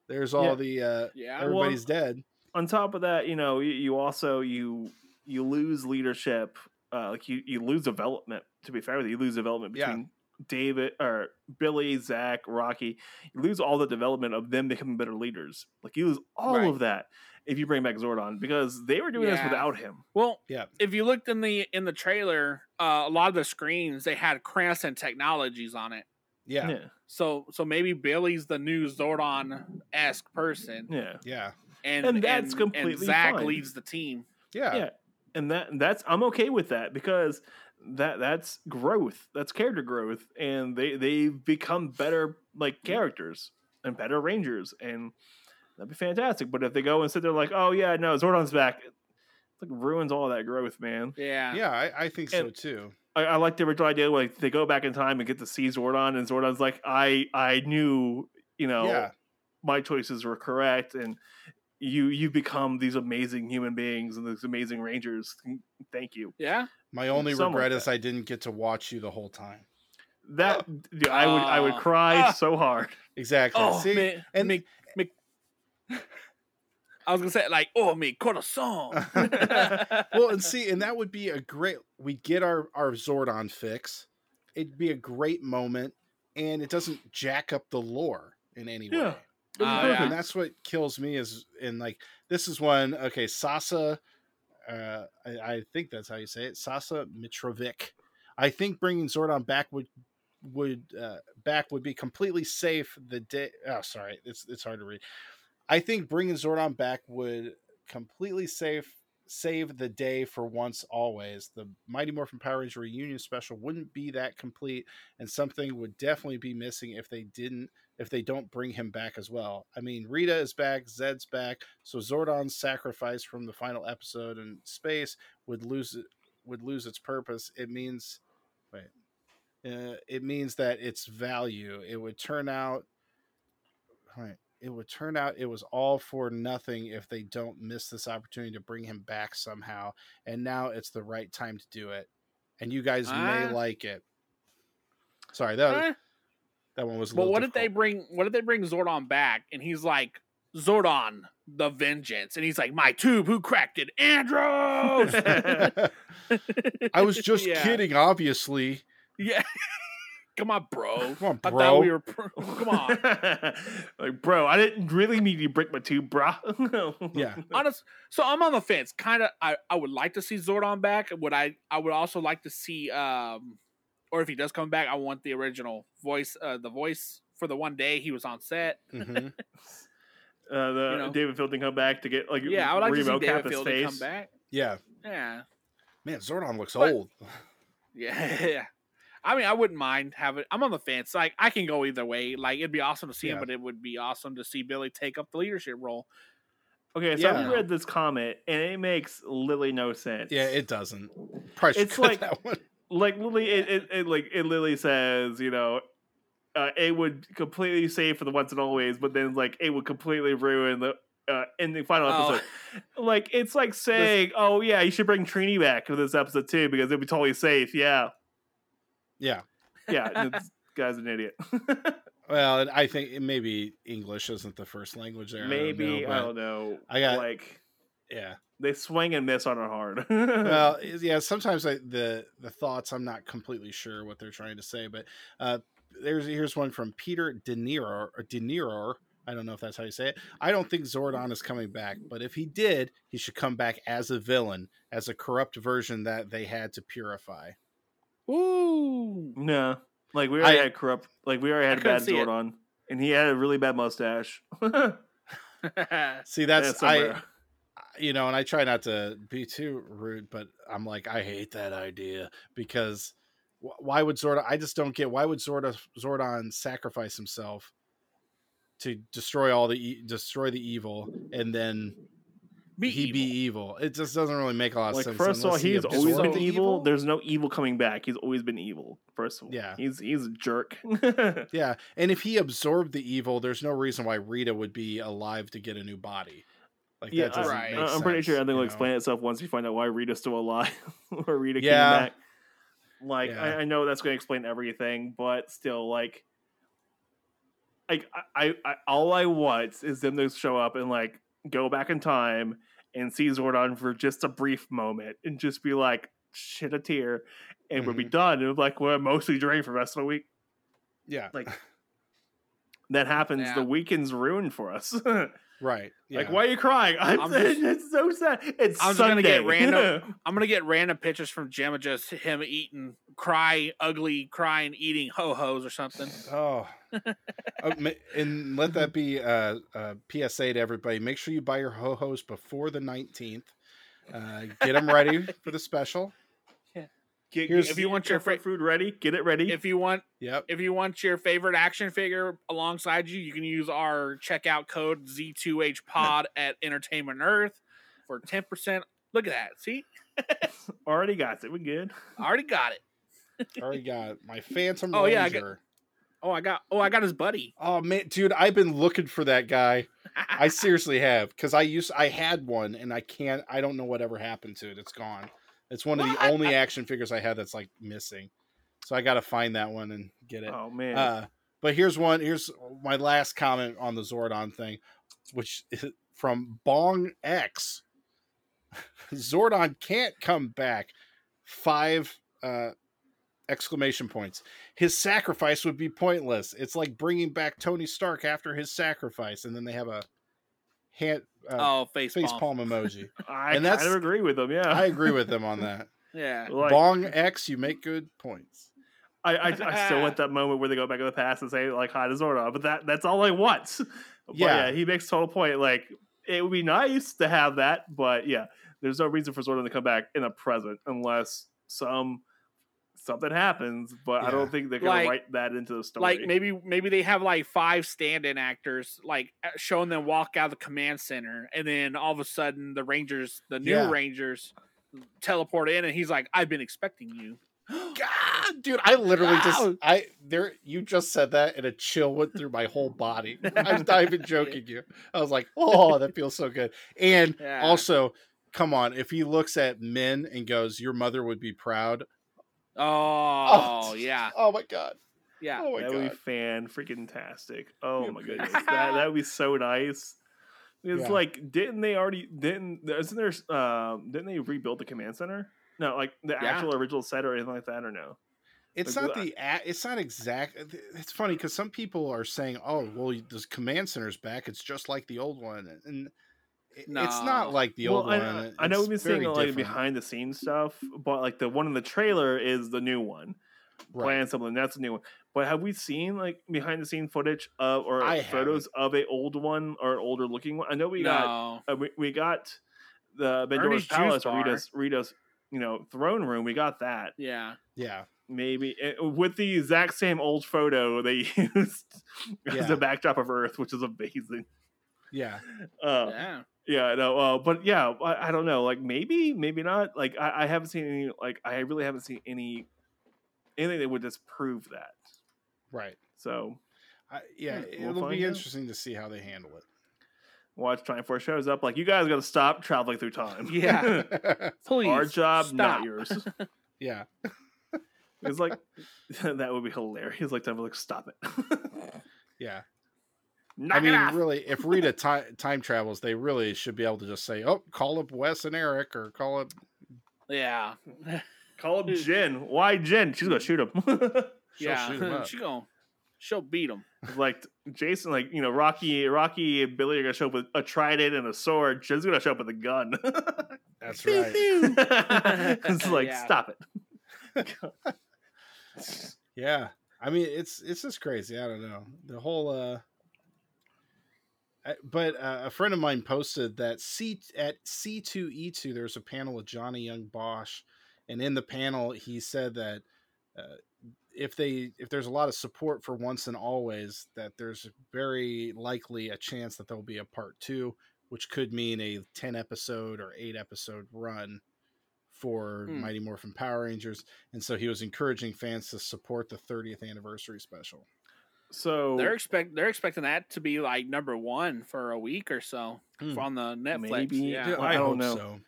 There's all Yeah. the uh, yeah. Well, everybody's dead. on top of that, you know, you, you also you you lose leadership. Uh, like you you lose development. To be fair with you, you lose development Yeah. between David or Billy, Zach, Rocky. You lose all the development of them becoming better leaders. Like you lose all Right. of that if you bring back Zordon because they were doing this without him. Well, Yeah. if you looked in the in the trailer, uh, a lot of the screens they had Cranston Technologies on it. Yeah, yeah, Yeah, So so maybe Billy's the new Zordon esque person, yeah, yeah, and And that's and completely Zach fine. leads the team. yeah. yeah. And that that's I'm okay with that because that that's growth. That's character growth, and they they've become better like characters and better rangers, and that'd be fantastic. But if they go and sit there like, oh yeah, no, Zordon's back, it like ruins all that growth, man. Yeah. Yeah, I, I think so too. I, I like the original idea like they go back in time and get to see Zordon, and Zordon's like, I I knew you know Yeah, my choices were correct, and you you become these amazing human beings and these amazing rangers. Thank you. Yeah. My only something like regret is. I didn't get to watch you the whole time. That dude, I would I would Oh. cry Ah. so hard. Exactly. Oh, See, me, and- me, me. I was gonna say like, oh, me corazon. well, and see, and that would be a great. We get our our Zordon fix. It'd be a great moment, and it doesn't jack up the lore in any way. Yeah. It'd be Oh, yeah. And that's what kills me is in like this is one. Okay, Sasa. Uh, I, I think that's how you say it. Sasa Mitrovic. I think bringing Zordon back would would uh, back would be completely safe. The day. Oh, sorry, it's it's hard to read. I think bringing Zordon back would completely save save the day for once always. The Mighty Morphin Power Ranger reunion special wouldn't be that complete, and something would definitely be missing if they didn't if they don't bring him back as well. I mean, Rita is back, Zed's back, so Zordon's sacrifice from the final episode in space would lose would lose its purpose. It means wait. Uh, it means that its value. It would turn out right it would turn out it was all for nothing if they don't miss this opportunity to bring him back somehow. And now it's the right time to do it. And you guys may Ah. like it. Sorry, that Eh, that one was. A but little what did they bring what did they bring Zordon back and he's like Zordon the Vengeance and he's like my tube who cracked it Andros I was just Yeah. kidding, obviously. yeah come on bro Come on, I bro. thought we were pro- come on like, bro, I didn't really mean you break my tube, bro. Yeah. honest so I'm on the fence kind of I, I would like to see Zordon back would I I would also like to see um or if he does come back I want the original voice uh the voice for the one day he was on set Mhm. Uh, the You know. David Fielding come back to get like yeah I would like to see remocap David Fielding face. come back Yeah. yeah Man, Zordon looks But- old. Yeah. I mean, I wouldn't mind having. I'm on the fence. Like, I can go either way. Like, it'd be awesome to see him, but it would be awesome to see Billy take up the leadership role. Okay, so I read this comment and it makes literally no sense. Yeah, it doesn't. Probably It's cut like- that one. Like Lily, it, it, it like it Lily says you know uh, it would completely save for the once and always but then like it would completely ruin the uh, in the final Oh. episode. Like it's like saying, "Oh yeah, you should bring Trini back for this episode too because it'd be totally safe." Yeah, Yeah. yeah, this guy's an idiot. Well, I think maybe English isn't the first language there. Maybe I I don't don't know. know. I got- like yeah. They swing and miss on it hard. Well, yeah. Sometimes I, the the thoughts I'm not completely sure what they're trying to say, but uh, there's here's one from Peter De Niro or De Niro. I don't know if that's how you say it. I don't think Zordon is coming back, but if he did, he should come back as a villain, as a corrupt version that they had to purify. Ooh. no, like we already I- had corrupt. Like we already had a bad see it. Zordon, and he had a really bad mustache. See, that's And I. you know, and I try not to be too rude, but I'm like, I hate that idea because wh- why would Zordon? I just don't get why would Zordon Zordon sacrifice himself to destroy all the e- destroy the evil and then Be he be evil? It just doesn't really make a lot of like sense. first of all, he's always been the evil. There's no evil coming back. He's always been evil. First of all, Yeah. he's he's a jerk. Yeah, and if he absorbed the evil, there's no reason why Rita would be alive to get a new body. Like yeah, that doesn't right. make I, I'm pretty sure everything will know? explain itself once you find out why Rita's still alive or Rita Yeah. came back. Like Yeah. I, I know that's going to explain everything, but still, like, like I, I, all I want is them to show up and like go back in time and see Zordon for just a brief moment and just be like, shed a tear, and we'll be Mhm. done. And like we're mostly drained for the rest of the week. Yeah, Like that happens, Yeah. the weekend's ruined for us. right. Yeah. Like, why are you crying? I'm, I'm just- it's so sad. It's I'm just Sunday. gonna get random- I'm gonna get random pictures from Gemma, just him eating, cry, ugly, crying, eating ho hos or something. Oh, Uh, and let that be a, a PSA to everybody. Make sure you buy your ho hos before the nineteenth. Uh, get them ready for the special. Get, Here's- if you want your Comfort food ready, get it ready. If you want, Yep. if you want your favorite action figure alongside you, you can use our checkout code Z2H Pod at Entertainment Earth for ten percent. Look at that. See, Already got it. We good. Already got it. Already got my Phantom Oh, yeah, I got- Ranger. Oh, I got. Oh, I got his buddy. Oh man, dude, I've been looking for that guy. I seriously have because I used I had one and I can't. I don't know whatever happened to it. It's gone. It's one of the only action figures I had that's like missing. So I got to find that one and get it. Oh man. Uh, but here's one. Here's my last comment on the Zordon thing, which is from Bong X. Zordon can't come back. Five uh, exclamation points. His sacrifice would be pointless. It's like bringing back Tony Stark after his sacrifice, and then they have a hand uh, oh, face, face palm. palm emoji. I and kind that's- of agree with them. Yeah. I agree with them on that. Yeah. Like, Bong X, you make good points. I, I, I still want that moment where they go back in the past and say like hi to Zordon, but that that's all I want. But Yeah. yeah, he makes total point. Like it would be nice to have that, but yeah, there's no reason for Zordon to come back in the present unless some something happens. But I don't think they're gonna Like- write that into the story. Like maybe maybe they have like five stand-in actors, like uh, showing them walk out of the command center, and then all of a sudden the Rangers, the new Yeah. Rangers, teleport in, and he's like, "I've been expecting you." God, dude, I literally just I there you just said that and a chill went through my whole body. I'm not even joking you. I was like, oh, that feels so good. And Yeah. also, come on, if he looks at Minh and goes, Your mother would be proud. Oh, yeah, Oh my god. yeah. Oh my that would god. be fan freaking tastic. Oh my goodness, that that would be so nice. It's Yeah. like, didn't they already? Didn't isn't there? Um, didn't they rebuild the command center? No, like the Yeah. actual original set or anything like that, or no? It's Like, not the it's not exact it's funny because some people are saying, Oh, well the command center's back, it's just like the old one. And it- it's not like the old I, one. I know we've been seeing very like different. behind the scenes stuff, but like the one in the trailer is the new one. Right. Playing something that's the new one. But have we seen like behind the scene footage of or I photos of a old one or an older looking one? I know we got uh, we, we got the Bendora's Ernie's Juice Palace, Bar. Rita's Rita's you know throne room. We got that yeah, Yeah. maybe eh, with the exact same old photo they used as a backdrop of Earth, which is amazing. Yeah. Uh, yeah. Yeah, no, uh, but yeah, I, I don't know. Like maybe, maybe not. Like I, I haven't seen any. Like I really haven't seen any anything that would disprove that. Right. So I, yeah, Hmm, we'll it'll be out. interesting to see how they handle it. Watch Time Force shows up. Like you guys got to stop traveling through time. Yeah. Please. Our job, not yours. yeah. It's like that would be hilarious. Like time like stop it. Yeah. Knock I mean, really, if Rita ti- time travels, they really should be able to just say, "Oh, call up Wes and Eric," or call up. Yeah. Call up Jen. Why Jen? She's gonna shoot him. She'll yeah. shoot 'em up. she gon' she'll beat him. like Jason, like you know, Rocky, Rocky and Billy are gonna show up with a trident and a sword. Jen's gonna show up with a gun. That's right. it's like Yeah. stop it. Yeah. I mean, it's it's just crazy. I don't know the whole. uh I- but uh, a friend of mine posted that C at C two E two there's a panel with Johnny Young Bosch, and in the panel he said that uh, if they if there's a lot of support for once and always that there's very likely a chance that there'll be a part two, which could mean a ten episode or eight episode run for Hmm. Mighty Morphin Power Rangers, and so he was encouraging fans to support the 30th anniversary special. So They're expect they're expecting that to be like number one for a week or so Hmm. on the Netflix. Maybe. Yeah. Yeah. I, I don't know. so.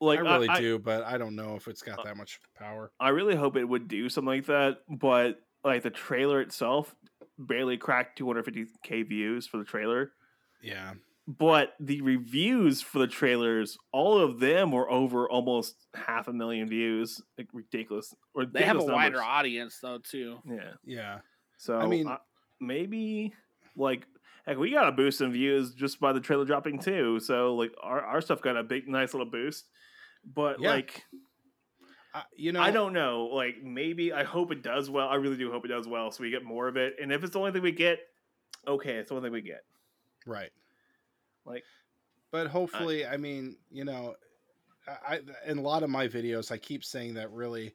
like I really I, do, but I don't know if it's got that much power. I really hope it would do something like that, but like the trailer itself barely cracked 250k views for the trailer. Yeah, But the reviews for the trailers, all of them were over almost half a million views. Like ridiculous. Or They have a ridiculous wider audience though too. Yeah. yeah, So I mean- uh, maybe like heck, we got a boost in views just by the trailer dropping too. So like our, our stuff got a big nice little boost. But Yeah. like I, you know, I don't know. Like maybe I hope it does well. I really do hope it does well, so we get more of it. And if it's the only thing we get, okay, it's the only thing we get. right. Like But hopefully, I mean, you know, I, I in a lot of my videos, I keep saying that really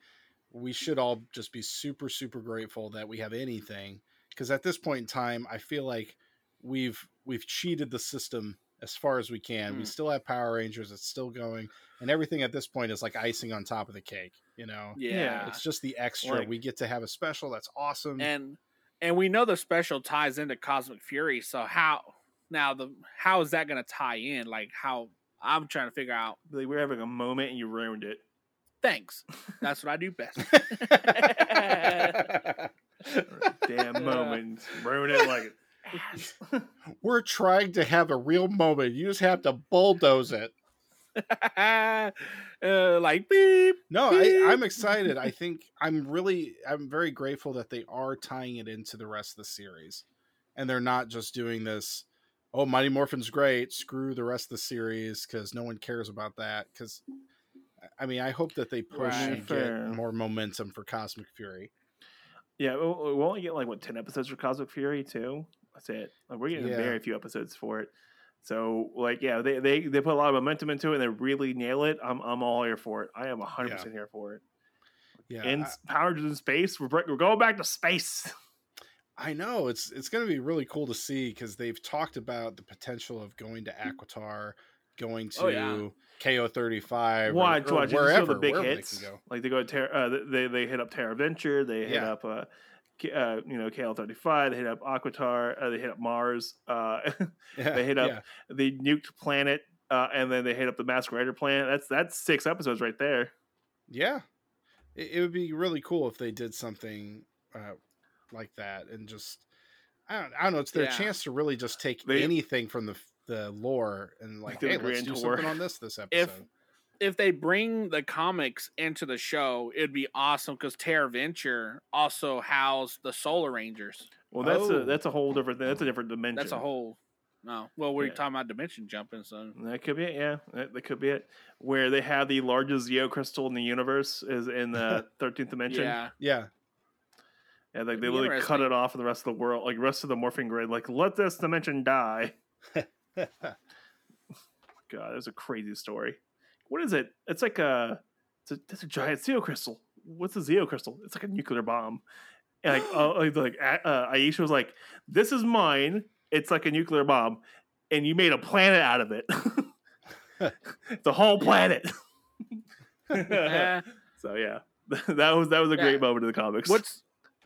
we should all just be super, super grateful that we have anything because at this point in time, I feel like we've we've cheated the system as far as we can. We Mm. still have Power Rangers; it's still going, and everything at this point is like icing on top of the cake. You know, Yeah. it's just the extra. Like- we get to have a special. That's awesome. and and we know the special ties into Cosmic Fury. So how now the how is that going to tie in? Like how I'm trying to figure out. like, we're having a moment and you ruined it. Thanks. That's what I do best. Damn moment, ruin it like ass. We're trying to have a real moment. You just have to bulldoze it. uh, like beep. No, I, Beep. I'm excited. I think I'm really, I'm very grateful that they are tying it into the rest of the series, and they're not just doing this. Oh, Mighty Morphin's great. Screw the rest of the series because no one cares about that. Because, I mean, I hope that they push Right. and Fair. get more momentum for Cosmic Fury. Yeah, we'll, we'll only get like what ten episodes for Cosmic Fury too. That's it. Like, we're getting Yeah. very few episodes for it. So like yeah, they, they they put a lot of momentum into it and they really nail it. I'm I'm all here for it. I am hundred percent here for it. Yeah, in I- Power in space, we're we're going back to space. I know it's it's going to be really cool to see because they've talked about the potential of going to hmm. Aquitar, going to Oh, yeah. KO thirty five, Watch, or, watch. you wherever the big wherever hits. They. Like they go to Terra, uh, they they hit up Terra Venture. They hit Yeah. up uh, uh, you know KO thirty five. They hit up Aquitar, Uh, they hit up Mars. Uh, Yeah, They hit up- yeah. the nuked planet. Uh, and then they hit up the Masquerader planet. That's that's six episodes right there. Yeah, it, it would be really cool if they did something uh, like that and just I don't, I don't know. It's their Yeah. chance to really just take They- anything from the the lore and like, do a hey, let's do tour. something on this this episode. If if they bring the comics into the show, it'd be awesome because Terra Venture also housed the Solar Rangers. Well, that's Oh. a that's oh. a whole different thing. That's a different dimension. That's a whole. No, well, we're Yeah. talking about dimension jumping, so That could be it. Yeah, that, that could be it. Where they have the largest Zeo crystal in the universe is in the thirteenth dimension. yeah. yeah, Yeah, like That'd they be literally cut it off of the rest of the world, like rest of the morphing grid. Like let this dimension die. God, that's a crazy story. What is it? It's like a it's a, it's a giant Zeo crystal. What's a Zeo crystal? It's like a nuclear bomb. And like uh, like, like uh, Aisha was like, "This is mine. It's like a nuclear bomb, and you made a planet out of it. the whole planet." So yeah, that was that was a Yeah. great moment in the comics. what's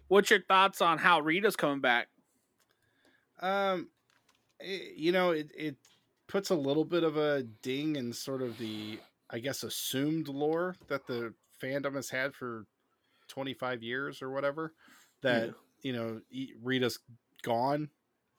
what's your thoughts on how Rita's coming back? Um, eh, you know, it, it puts a little bit of a ding in sort of the I guess assumed lore that the fandom has had for 25 years or whatever that Yeah. you know Rita's gone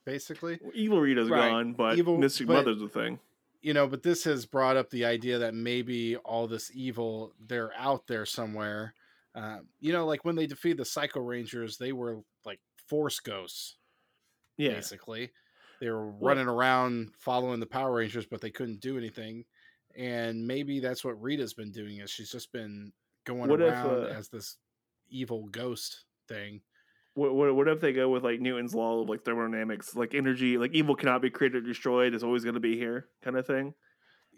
basically Evil Rita's Right. gone, but Evil- Mystic but- Mother's a thing. you know but this has brought up the idea that maybe all this evil they're out there somewhere uh, you know like when they defeated the psycho rangers they were like force ghosts Yeah. basically. They were running around following the Power Rangers, but they couldn't do anything. And maybe that's what Rita's been doing is she's just been going What if, around uh, as this evil ghost thing. What, what, what if they go with like Newton's law of like thermodynamics, like energy, like evil cannot be created or destroyed, it's always going to be here, kind of thing.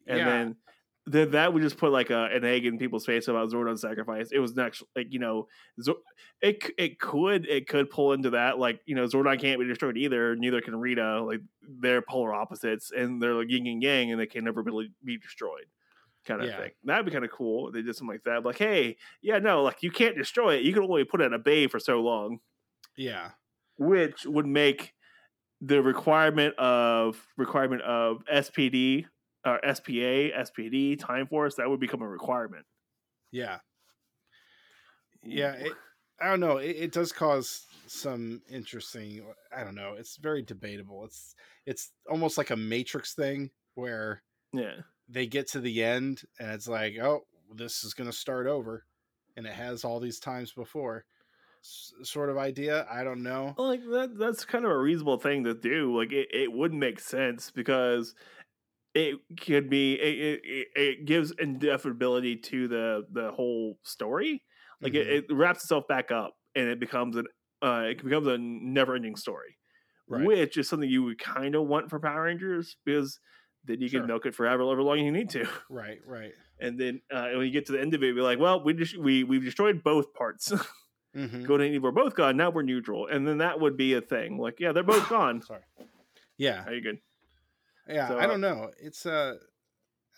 And Yeah. then then that would just put like a, an egg in people's face about Zordon sacrifice. It was next, like you know, it it could it could pull into that, like you know, Zordon can't be destroyed either. Neither can Rita. Like they're polar opposites, and they're like yin and yang, and they can never really be destroyed. Kind of Yeah. thing. That'd be kind of cool. if They did something like that. Like, hey, yeah, no, like you can't destroy it. You can only put it in a bay for so long Yeah. which would make the requirement of requirement of SPD or SPA, SPD, Time Force that would become a requirement. Yeah. Yeah. It, I don't know. It, it does cause some interesting I don't know. It's very debatable. It's it's almost like a matrix thing where Yeah, they get to the end and it's like, oh, this is going to start over, and it has all these times before, S- sort of idea. I don't know. Like that. That's kind of a reasonable thing to do. Like it, it would make sense because it could be it, it, it gives indefinability to the the whole story. Like Mhm. it, it wraps itself back up and it becomes an uh, it becomes a never ending story. Right. which is something you would kind of want for Power Rangers because then you Sure. can milk it forever, however long you need to. right, right. And then uh, when you get to the end of it, be like, well, we just we we've destroyed both parts. Mhm. Good and evil are both gone. Now we're neutral, and then that would be a thing. Like, yeah, they're both gone. Sorry. Yeah, Are you good? Yeah. So, I don't know. It's uh,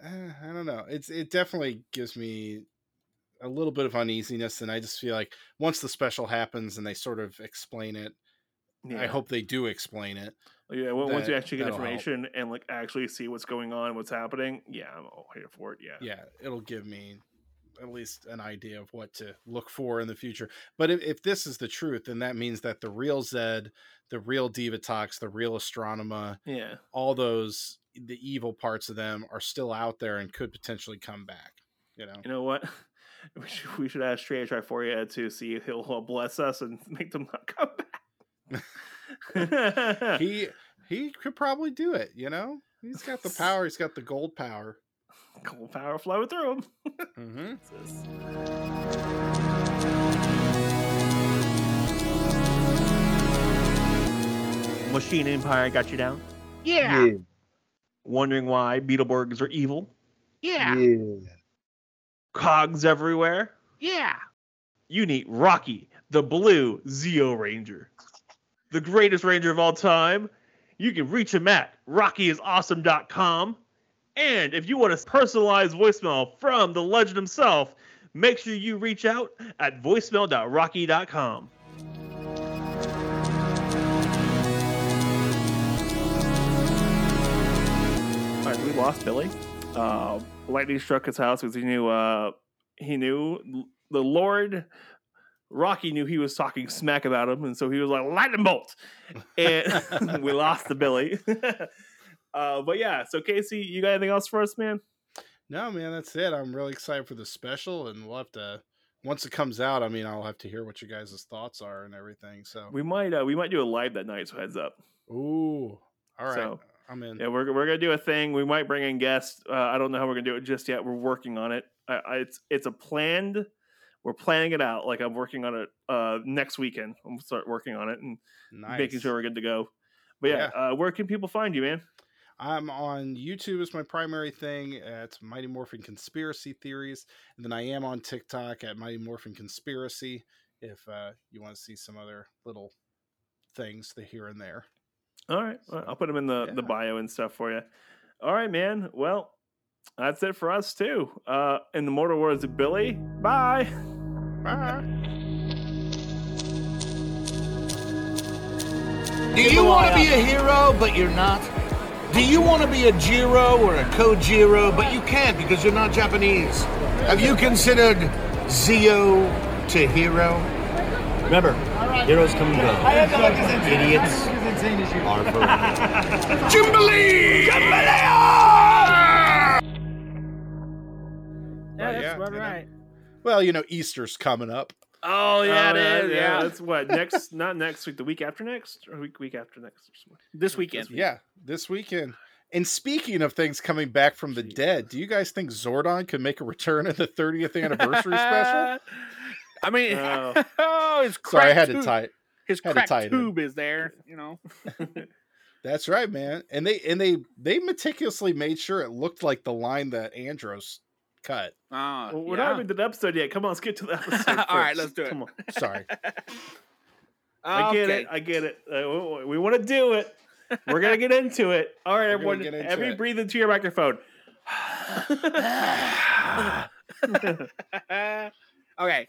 eh, I don't know. It's it definitely gives me a little bit of uneasiness, and I just feel like once the special happens and they sort of explain it, Yeah. I hope they do explain it. Yeah. Well, once you actually get that'll help. information and like actually see what's going on, what's happening, yeah, I'm all here for it. Yeah. yeah, it'll give me at least an idea of what to look for in the future. But if, if this is the truth, then that means that the real Zed, the real Divatox, the real Astronema, Yeah. all those the evil parts of them are still out there and could potentially come back. You know, You know what? We should, we should ask Trey Triforia to see if he'll uh, bless us and make them not come back. he he could probably do it. You know, he's got the power. He's got the gold power. Cool power flowing through him. hmm Machine Empire got you down. Yeah. Yeah. Wondering why Beetleborgs are evil? Yeah. Yeah. Cogs everywhere? Yeah. You need Rocky, the blue Zeo Ranger. The greatest ranger of all time. You can reach him at rockyisawesome.com. And if you want a personalized voicemail from the legend himself, make sure you reach out at voicemail.rocky.com. All right, we lost Billy. Uh, lightning struck his house because he knew uh, he knew the Lord Rocky knew he was talking smack about him, and so he was like lightning bolt, and we lost the Billy. uh, but yeah, so Casey, you got anything else for us, man? No, man, that's it. I'm really excited for the special, and we'll have to once it comes out. I mean, I'll have to hear what you guys' thoughts are and everything. So, We might uh, we might do a live that night, so heads up. ooh, all right, So, I'm in. Yeah, we're we're gonna do a thing. We might bring in guests. Uh, I don't know how we're gonna do it just yet. We're working on it. I, I, it's it's a planned. We're planning it out. Like I'm working on it uh, next weekend. I'm gonna start working on it and Nice. making sure we're good to go. But yeah, Uh, where can people find you, man? I'm on YouTube as my primary thing at Mighty Morphin Conspiracy Theories, and then I am on TikTok at Mighty Morphin Conspiracy. If uh, you want to see some other little things the here and there. All right, well, I'll put them in the the bio and stuff for you. All right, man. Well, that's it for us too. Uh, in the mortal words of Billy, bye. Bye. Do you want to be a hero, but you're not? Do you want to be a Jiro or a Kojiro, but you can't because you're not Japanese? Have you considered Zeo to Hero? Remember, heroes come and go. Idiots are forever. Jubilee! Yeah, that's yeah, about you know. right. Well, you know, Easter's coming up. Oh yeah, Uh, it is. Yeah, that's what next. Not next week. The week after next, or week week after next. or something. this weekend. Yeah, this weekend. And speaking of things coming back from the Jeez. dead, do you guys think Zordon could make a return in the 30th anniversary special? I mean, Oh. oh, his crack Sorry, I had to tube, tie it. his had to crack tie it in. tube is there. You know. That's right, man. And they and they they meticulously made sure it looked like the line that Andros cut. Oh, Well, we're yeah. not even to the episode yet. Come on, let's get to the episode. All right, let's do it. Come on. Sorry. I get Okay. it. I get it. Uh, we, we want to do it. We're gonna get into it. All right, We're everyone. Every it. breathe into your microphone. okay.